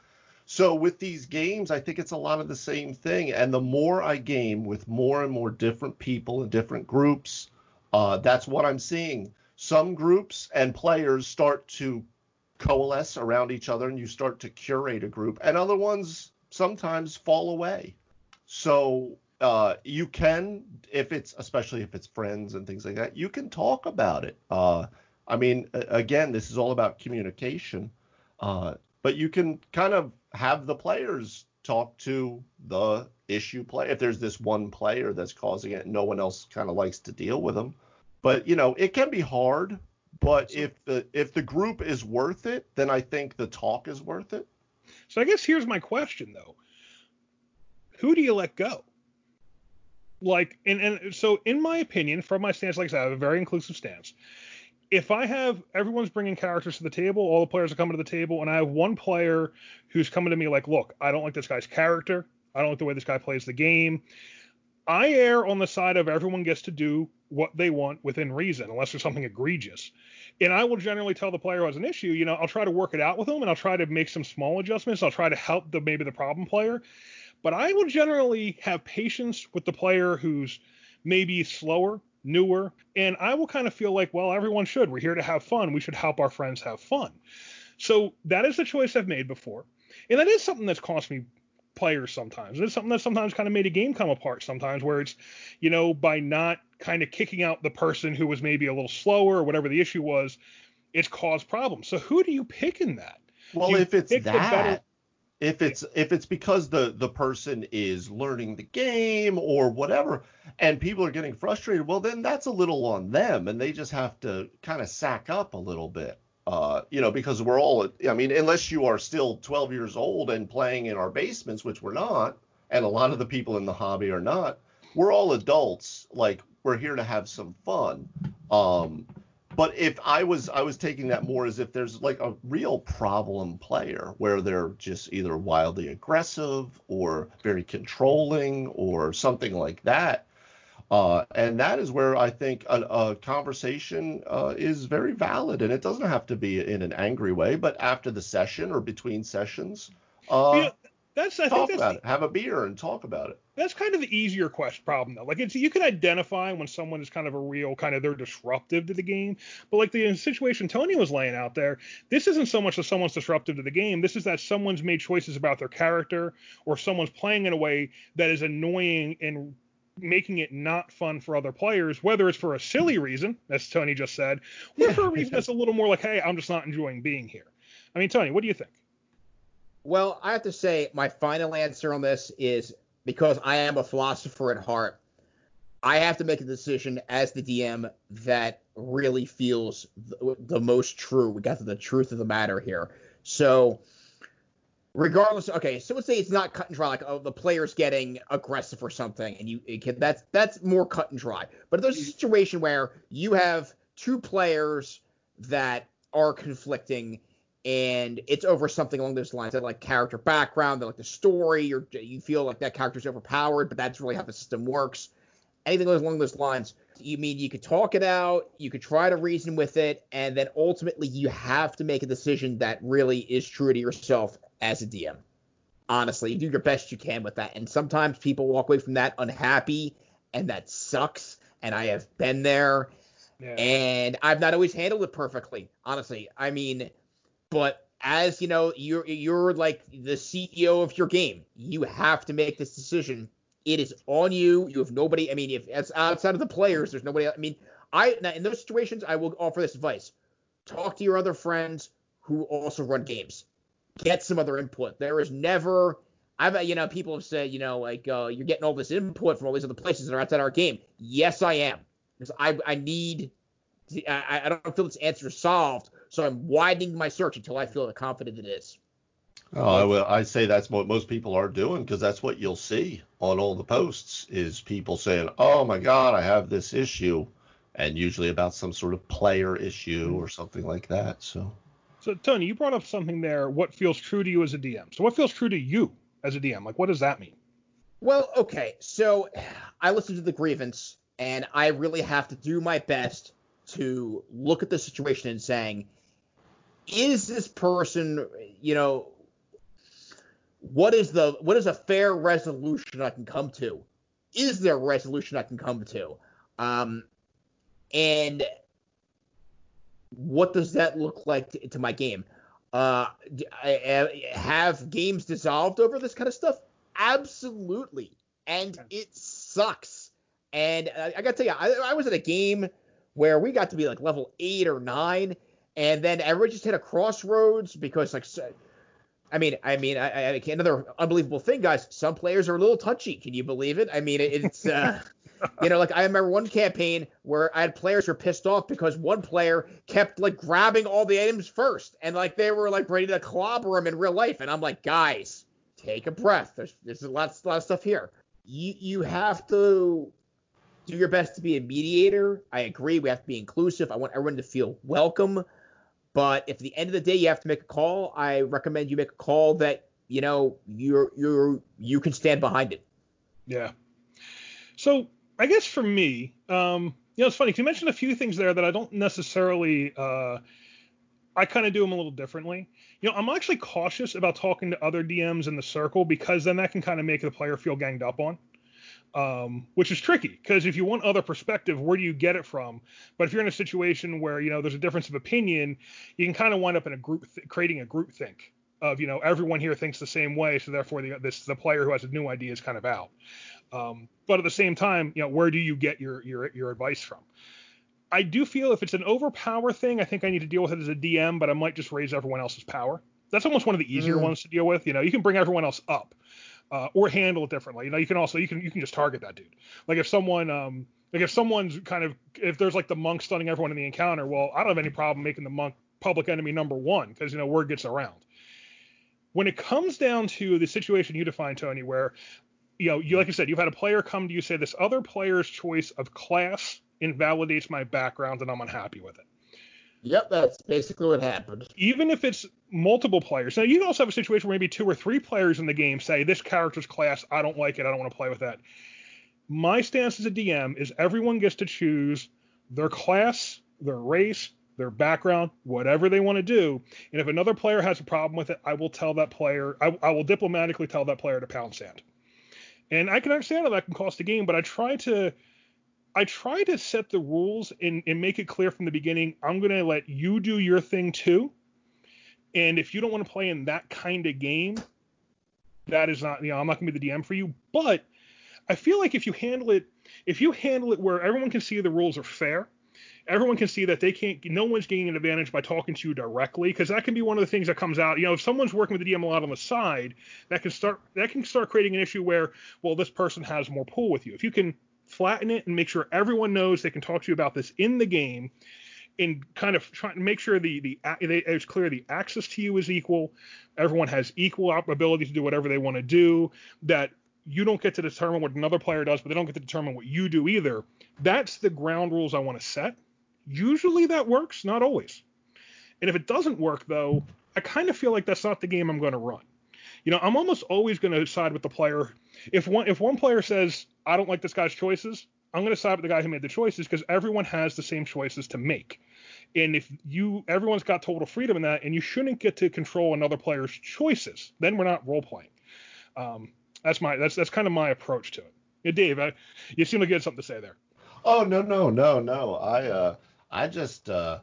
So with these games, I think it's a lot of the same thing. And the more I game with more and more different people and different groups, uh, that's what I'm seeing. Some groups and players start to coalesce around each other, and you start to curate a group, and other ones sometimes fall away. So uh, you can, if it's especially if it's friends and things like that, you can talk about it. Uh, I mean, again, this is all about communication. Uh, but you can kind of have the players talk to the issue player. If there's this one player that's causing it, no one else kind of likes to deal with them. But you know, it can be hard. But if the if the group is worth it, then I think the talk is worth it.
So I guess here's my question though: Who do you let go? Like, and and so in my opinion, from my stance, like I said, I have a very inclusive stance if I have everyone's bringing characters to the table, all the players are coming to the table, and I have one player who's coming to me like, look, I don't like this guy's character. I don't like the way this guy plays the game. I err on the side of everyone gets to do what they want within reason, unless there's something egregious. And I will generally tell the player who has an issue, you know, I'll try to work it out with them, and I'll try to make some small adjustments. I'll try to help the maybe the problem player, but I will generally have patience with the player who's maybe slower newer. And I will kind of feel like, well, everyone should. We're here to have fun. We should help our friends have fun. So that is the choice I've made before. And that is something that's cost me players sometimes. And it's something that sometimes kind of made a game come apart sometimes, where it's, you know, by not kind of kicking out the person who was maybe a little slower or whatever the issue was, it's caused problems. So who do you pick in that?
Well, if it's
the better-
that, if it's if it's because the the person is learning the game or whatever, and people are getting frustrated, well, then that's a little on them, and they just have to kind of sack up a little bit. Uh, you know, because we're all, I mean, unless you are still 12 years old and playing in our basements, which we're not, and a lot of the people in the hobby are not, we're all adults. Like we're here to have some fun. Um, but if I was I was taking that more as if there's like a real problem player where they're just either wildly aggressive or very controlling or something like that. Uh, and that is where I think a, a conversation uh, is very valid, and it doesn't have to be in an angry way, but after the session or between sessions, uh,
that's I think
talk
that's
about
the,
it, have a beer and talk about it.
that's kind of the easier quest problem though. Like it's you can identify when someone is kind of a real kind of they're disruptive to the game. But like the situation Tony was laying out there, this isn't so much that someone's disruptive to the game. This is that someone's made choices about their character or someone's playing in a way that is annoying and making it not fun for other players, whether it's for a silly reason, as Tony just said, or for a reason that's a little more like, hey, I'm just not enjoying being here. I mean, Tony, what do you think?
Well, I have to say my final answer on this is because I am a philosopher at heart. I have to make a decision as the DM that really feels the, the most true. We got to the truth of the matter here. So, regardless, okay, so let's say it's not cut and dry, like oh, the player's getting aggressive or something, and you it can, that's that's more cut and dry. But if there's a mm-hmm. situation where you have two players that are conflicting and it's over something along those lines that like character background, that like the story, or you feel like that character's overpowered, but that's really how the system works. Anything along those lines, you mean you could talk it out, you could try to reason with it, and then ultimately you have to make a decision that really is true to yourself as a DM. Honestly, do your best you can with that, and sometimes people walk away from that unhappy, and that sucks. And I have been there,
Yeah.
and I've not always handled it perfectly. Honestly, I mean, but as you know, you're you're like the CEO of your game. You have to make this decision. It is on you. You have nobody. I mean, if it's outside of the players, there's nobody. I mean, I now in those situations, I will offer this advice: talk to your other friends who also run games. Get some other input. There is never. I've you know people have said you know like uh, you're getting all this input from all these other places that are outside our game. Yes, I am because I I need. I, I don't feel this answer is solved, so I'm widening my search until I feel confident it is.
Oh, I will. I say that's what most people are doing because that's what you'll see on all the posts is people saying, "Oh my God, I have this issue," and usually about some sort of player issue or something like that. So
So Tony, you brought up something there. What feels true to you as a DM? So what feels true to you as a DM? Like what does that mean?
Well, okay, so I listened to the grievance, and I really have to do my best to look at the situation and saying, is this person, you know, what is the what is a fair resolution I can come to? Is there a resolution I can come to? Um, and what does that look like to, to my game? Uh, I- I- have games dissolved over this kind of stuff? Absolutely, and it sucks. And I, I gotta tell you, I, I was at a game where we got to be like level eight or nine, and then everyone just hit a crossroads because like. I mean, I mean, I, I, another unbelievable thing, guys. Some players are a little touchy. Can you believe it? I mean, it, it's, uh, (laughs) you know, like I remember one campaign where I had players who were pissed off because one player kept like grabbing all the items first, and like they were like ready to clobber him in real life, and I'm like, guys, take a breath. There's there's a lot, a lot of stuff here. You you have to do your best to be a mediator. I agree. We have to be inclusive. I want everyone to feel welcome. But if at the end of the day you have to make a call, I recommend you make a call that you know you're you're you can stand behind it.
Yeah. So I guess for me, um, you know, it's funny 'cause you mentioned a few things there that I don't necessarily. Uh, I kind of do them a little differently. You know, I'm actually cautious about talking to other DMs in the circle because then that can kind of make the player feel ganged up on. Um, which is tricky because if you want other perspective, where do you get it from? But if you're in a situation where you know there's a difference of opinion, you can kind of wind up in a group th- creating a group think of you know everyone here thinks the same way, so therefore the this the player who has a new idea is kind of out. Um, but at the same time, you know, where do you get your your your advice from? I do feel if it's an overpower thing, I think I need to deal with it as a DM, but I might just raise everyone else's power. That's almost one of the easier mm. ones to deal with. You know, you can bring everyone else up, uh, or handle it differently. You know, you can also you can you can just target that dude. Like if someone um like if someone's kind of if there's like the monk stunning everyone in the encounter, well, I don't have any problem making the monk public enemy number one because you know word gets around. When it comes down to the situation you define, Tony, where you know you like I said, you've had a player come to you say this other player's choice of class invalidates my background and I'm unhappy with it.
Yep, that's basically what happened.
Even if it's multiple players. Now, you can also have a situation where maybe two or three players in the game say, This character's class, I don't like it, I don't want to play with that. My stance as a DM is everyone gets to choose their class, their race, their background, whatever they want to do. And if another player has a problem with it, I will tell that player, I, I will diplomatically tell that player to pound sand. And I can understand how that can cost a game, but I try to I try to set the rules and, and make it clear from the beginning. I'm going to let you do your thing too. And if you don't want to play in that kind of game, that is not, you know, I'm not going to be the DM for you. But I feel like if you handle it, if you handle it where everyone can see the rules are fair, everyone can see that they can't, no one's gaining an advantage by talking to you directly, because that can be one of the things that comes out. You know, if someone's working with the DM a lot on the side, that can start, that can start creating an issue where, well, this person has more pull with you. If you can flatten it and make sure everyone knows they can talk to you about this in the game and kind of try to make sure the the it's clear the access to you is equal everyone has equal ability to do whatever they want to do that you don't get to determine what another player does but they don't get to determine what you do either that's the ground rules i want to set usually that works not always and if it doesn't work though i kind of feel like that's not the game i'm going to run you know, I'm almost always going to side with the player. If one if one player says I don't like this guy's choices, I'm going to side with the guy who made the choices because everyone has the same choices to make. And if you everyone's got total freedom in that, and you shouldn't get to control another player's choices, then we're not role playing. Um, that's my that's that's kind of my approach to it. Yeah, Dave, I, you seem like you had something to say there.
Oh no no no no. I uh I just uh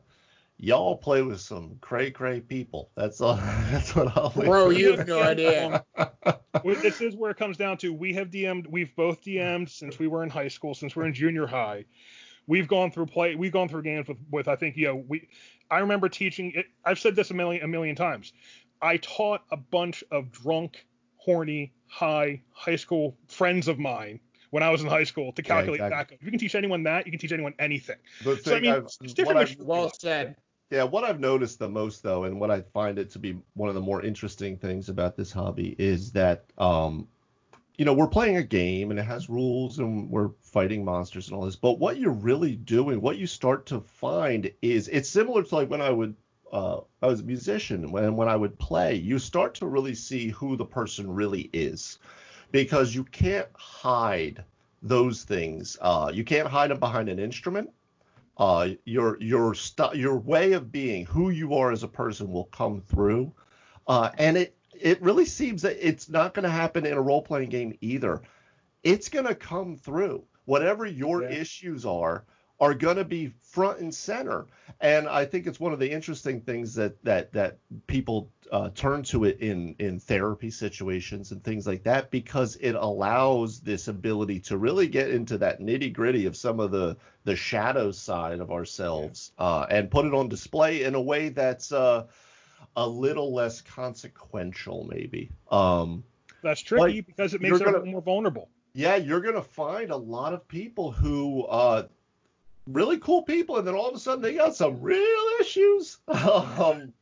y'all play with some cray cray people. That's all. (laughs) That's what I'll.
Bro, you have no idea. (laughs)
this is where it comes down to. We have DM'd. We've both DM'd since we were in high school. Since we're in junior high, we've gone through play. We've gone through games with. With I think you know we. I remember teaching. It, I've said this a million a million times. I taught a bunch of drunk, horny, high high school friends of mine when I was in high school to calculate yeah, exactly. backup. If you can teach anyone that, you can teach anyone anything.
The so I mean, it's different.
Well said.
Yeah, what I've noticed the most though, and what I find it to be one of the more interesting things about this hobby is that, um, you know, we're playing a game and it has rules and we're fighting monsters and all this. But what you're really doing, what you start to find is it's similar to like when I would, uh, I was a musician when when I would play, you start to really see who the person really is, because you can't hide those things. Uh, you can't hide them behind an instrument uh, your your st- your way of being, who you are as a person, will come through. Uh, and it it really seems that it's not going to happen in a role playing game either. It's going to come through. Whatever your yeah. issues are, are going to be front and center. And I think it's one of the interesting things that that that people uh, turn to it in in therapy situations and things like that because it allows this ability to really get into that nitty gritty of some of the the shadow side of ourselves uh, and put it on display in a way that's uh, a little less consequential, maybe. Um,
that's tricky because it makes it more vulnerable.
Yeah, you're gonna find a lot of people who uh, really cool people, and then all of a sudden they got some real issues. (laughs) um,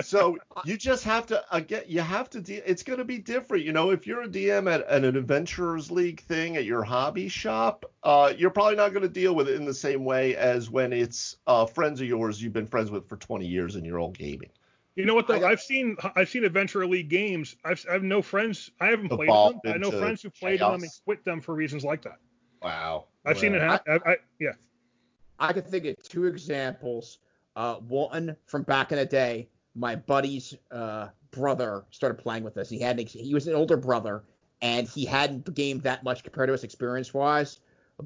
so (laughs) you just have to again, you have to. deal. it's going to be different, you know. If you're a DM at, at, an adventurers league thing at your hobby shop, uh, you're probably not going to deal with it in the same way as when it's uh, friends of yours you've been friends with for 20 years and you're all gaming.
You know what though? I've seen I've seen Adventure League games. I've I have no friends. I haven't played them. I know friends who played chaos. them and quit them for reasons like that.
Wow.
I've
wow.
seen it happen. I, I, yeah.
I can think of two examples. Uh, one from back in the day, my buddy's uh, brother started playing with us. He had he was an older brother, and he hadn't gamed that much compared to us experience wise,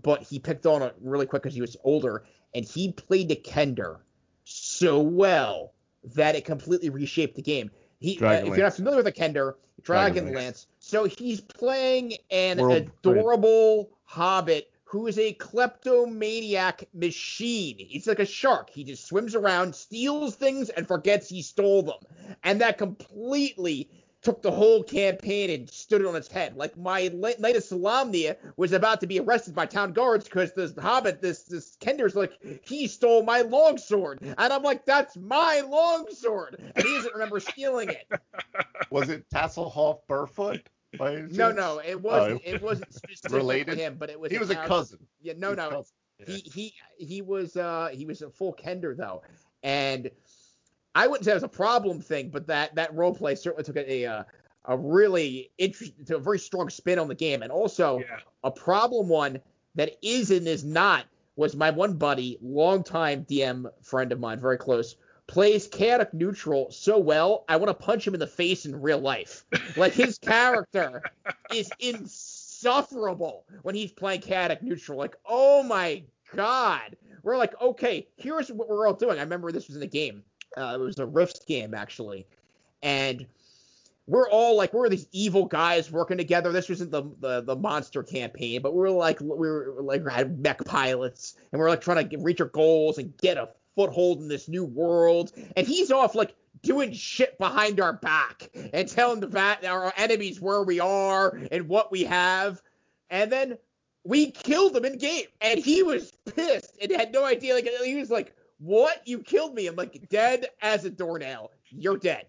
but he picked on it really quick because he was older, and he played the Kender so well that it completely reshaped the game. He, uh, if you're not familiar with a Kender, Dragonlance. Lance. So he's playing an World adorable hobbit who is a kleptomaniac machine. He's like a shark. He just swims around, steals things, and forgets he stole them. And that completely took the whole campaign and stood it on its head. Like my Knight of Solamnia was about to be arrested by town guards because this Hobbit, this this Kender's like he stole my longsword, and I'm like that's my longsword, and he doesn't remember stealing it. (laughs)
Was it Tasselhoff Burrfoot? (laughs)
No, no, it wasn't. Oh, it wasn't specifically
related to
him, but it was.
He was a cousin.
Yeah, no, no. Yeah. He he he was uh he was a full Kender though, and I wouldn't say it was a problem thing, but that that role play certainly took a a, a really interesting, a very strong spin on the game, and also yeah. a problem one that is and is not was my one buddy, longtime DM friend of mine, very close, plays chaotic neutral so well, I want to punch him in the face in real life. Like his (laughs) character is insufferable when he's playing chaotic neutral. Like, oh my god. We're like, okay, here's what we're all doing. I remember this was in the game. Uh, it was a Rift game actually, and we're all like we're these evil guys working together. This wasn't the the, the monster campaign, but we are like we were like we had mech pilots, and we we're like trying to reach our goals and get a foothold in this new world. And he's off like doing shit behind our back and telling the va- our enemies where we are and what we have. And then we killed him in game, and he was pissed and had no idea. Like he was like, what? You killed me. I'm like, dead as a doornail. You're dead.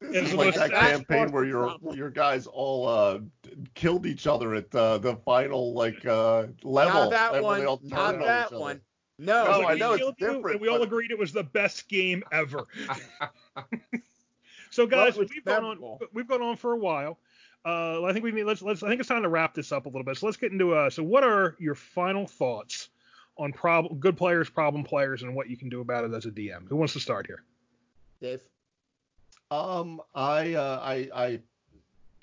It's like that campaign where your your guys all uh, killed each other at uh, the final like uh, level.
Not that one. Not that on one. No,
no I know it's different.
we all agreed it was the best game ever. (laughs) so guys, well, we've gone on we've gone on for a while. Uh, I think we need let's let's I think it's time to wrap this up a little bit. So let's get into uh so what are your final thoughts on problem good players, problem players, and what you can do about it as a DM. Who wants to start here?
Dave.
Um, I uh, I I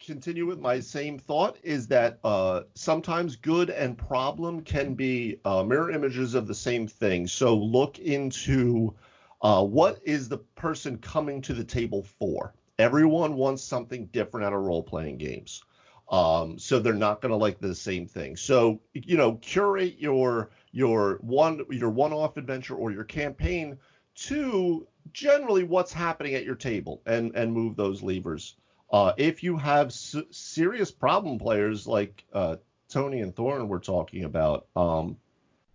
continue with my same thought is that uh, sometimes good and problem can be uh, mirror images of the same thing. So look into uh, what is the person coming to the table for. Everyone wants something different out of role playing games. Um, so they're not going to like the same thing. So you know, curate your your one your one-off adventure or your campaign to generally what's happening at your table and and move those levers. Uh, if you have s- serious problem players like uh, Tony and Thorn were talking about, um,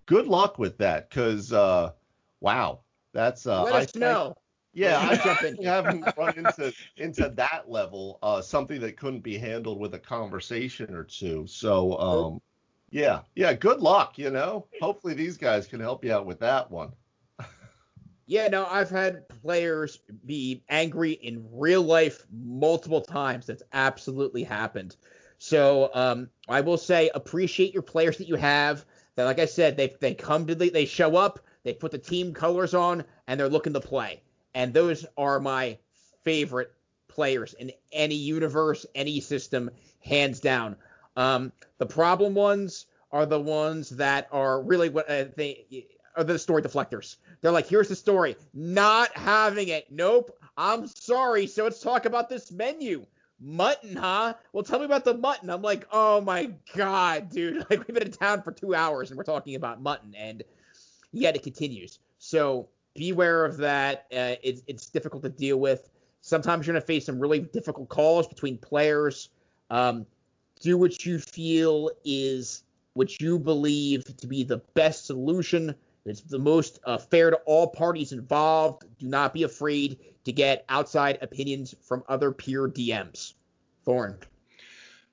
good luck with that because uh, wow, that's uh,
let I us know.
Yeah, I haven't run into into that level. Uh, something that couldn't be handled with a conversation or two. So um, yeah, yeah. Good luck. You know, hopefully these guys can help you out with that one.
Yeah, no, I've had players be angry in real life multiple times. That's absolutely happened. So um, I will say, appreciate your players that you have. That, like I said, they they come to the, they show up, they put the team colors on, and they're looking to play. And those are my favorite players in any universe, any system, hands down. Um, the problem ones are the ones that are really what uh, they are the story deflectors. They're like, here's the story, not having it. Nope, I'm sorry. So let's talk about this menu. Mutton, huh? Well, tell me about the mutton. I'm like, oh my god, dude. (laughs) Like we've been in town for two hours and we're talking about mutton, and yet it continues. So beware of that. Uh, it's, it's difficult to deal with. Sometimes you're gonna face some really difficult calls between players. Um, do what you feel is what you believe to be the best solution. It's the most uh, fair to all parties involved. Do not be afraid to get outside opinions from other peer DMs. Thorn.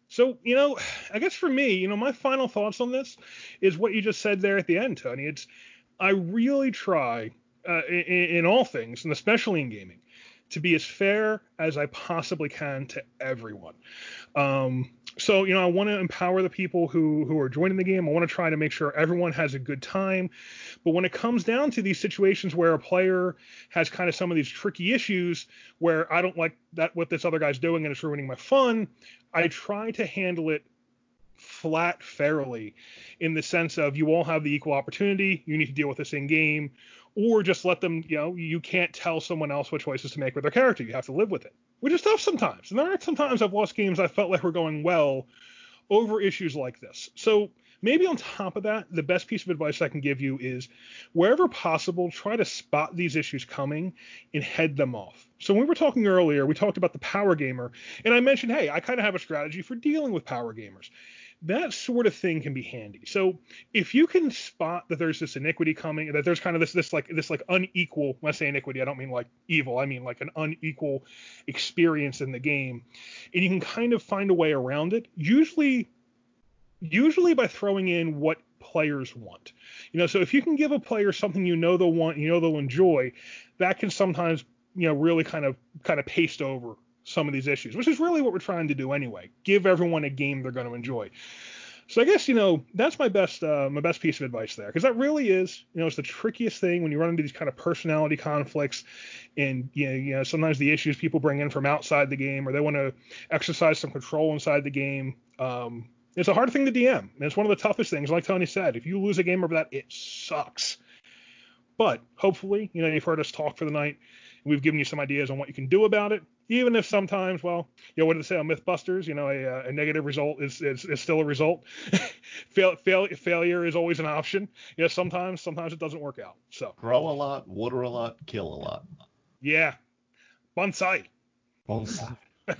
So, you know, I guess for me, you know, my final thoughts on this is what you just said there at the end, Tony. It's I really try uh, in, in all things, and especially in gaming, to be as fair as I possibly can to everyone. Um, so you know, I want to empower the people who who are joining the game. I want to try to make sure everyone has a good time. But when it comes down to these situations where a player has kind of some of these tricky issues where I don't like that what this other guy's doing and it's ruining my fun, I try to handle it flat fairly in the sense of you all have the equal opportunity you need to deal with this in game or just let them, you know, you can't tell someone else what choices to make with their character. You have to live with it. Which is tough sometimes. And there are sometimes I've lost games I felt like were going well over issues like this. So maybe on top of that, the best piece of advice I can give you is wherever possible, try to spot these issues coming and head them off. So when we were talking earlier, we talked about the power gamer, and I mentioned, hey, I kind of have a strategy for dealing with power gamers that sort of thing can be handy. So if you can spot that there's this iniquity coming, that there's kind of this this like this like unequal. When I say iniquity, I don't mean like evil. I mean like an unequal experience in the game, and you can kind of find a way around it. Usually, usually by throwing in what players want. You know, so if you can give a player something you know they'll want, you know they'll enjoy, that can sometimes you know really kind of kind of paste over some of these issues, which is really what we're trying to do anyway. Give everyone a game they're going to enjoy. So I guess you know that's my best uh, my best piece of advice there because that really is you know it's the trickiest thing when you run into these kind of personality conflicts and you know, you know sometimes the issues people bring in from outside the game or they want to exercise some control inside the game. Um, it's a hard thing to DM. And it's one of the toughest things. Like Tony said, if you lose a game over that, it sucks. But hopefully, you know, you've heard us talk for the night. We've given you some ideas on what you can do about it even if sometimes, well, you know, what did they say on MythBusters? You know, a, uh, a negative result is, is, is still a result. (laughs) fail, fail, failure is always an option. You know, sometimes, sometimes it doesn't work out. So
grow a lot, water a lot, kill a lot.
Yeah, bonsai.
Bonsai. (laughs)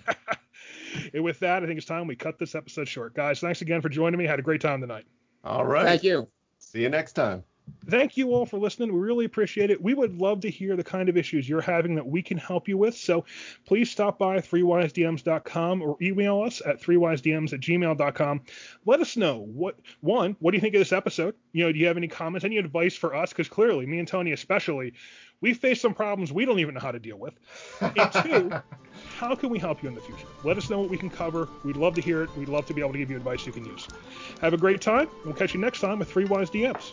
(laughs)
and with that, I think it's time we cut this episode short, guys. Thanks again for joining me. Had a great time tonight.
All right.
Thank you.
See you next time.
Thank you all for listening. We really appreciate it. We would love to hear the kind of issues you're having that we can help you with. So please stop by 3wisedms.com or email us at 3wisedms at gmail.com. Let us know what one, what do you think of this episode? You know, do you have any comments, any advice for us? Because clearly, me and Tony especially, we face some problems we don't even know how to deal with. And two, (laughs) how can we help you in the future? Let us know what we can cover. We'd love to hear it. We'd love to be able to give you advice you can use. Have a great time. We'll catch you next time with Three Wise DMs.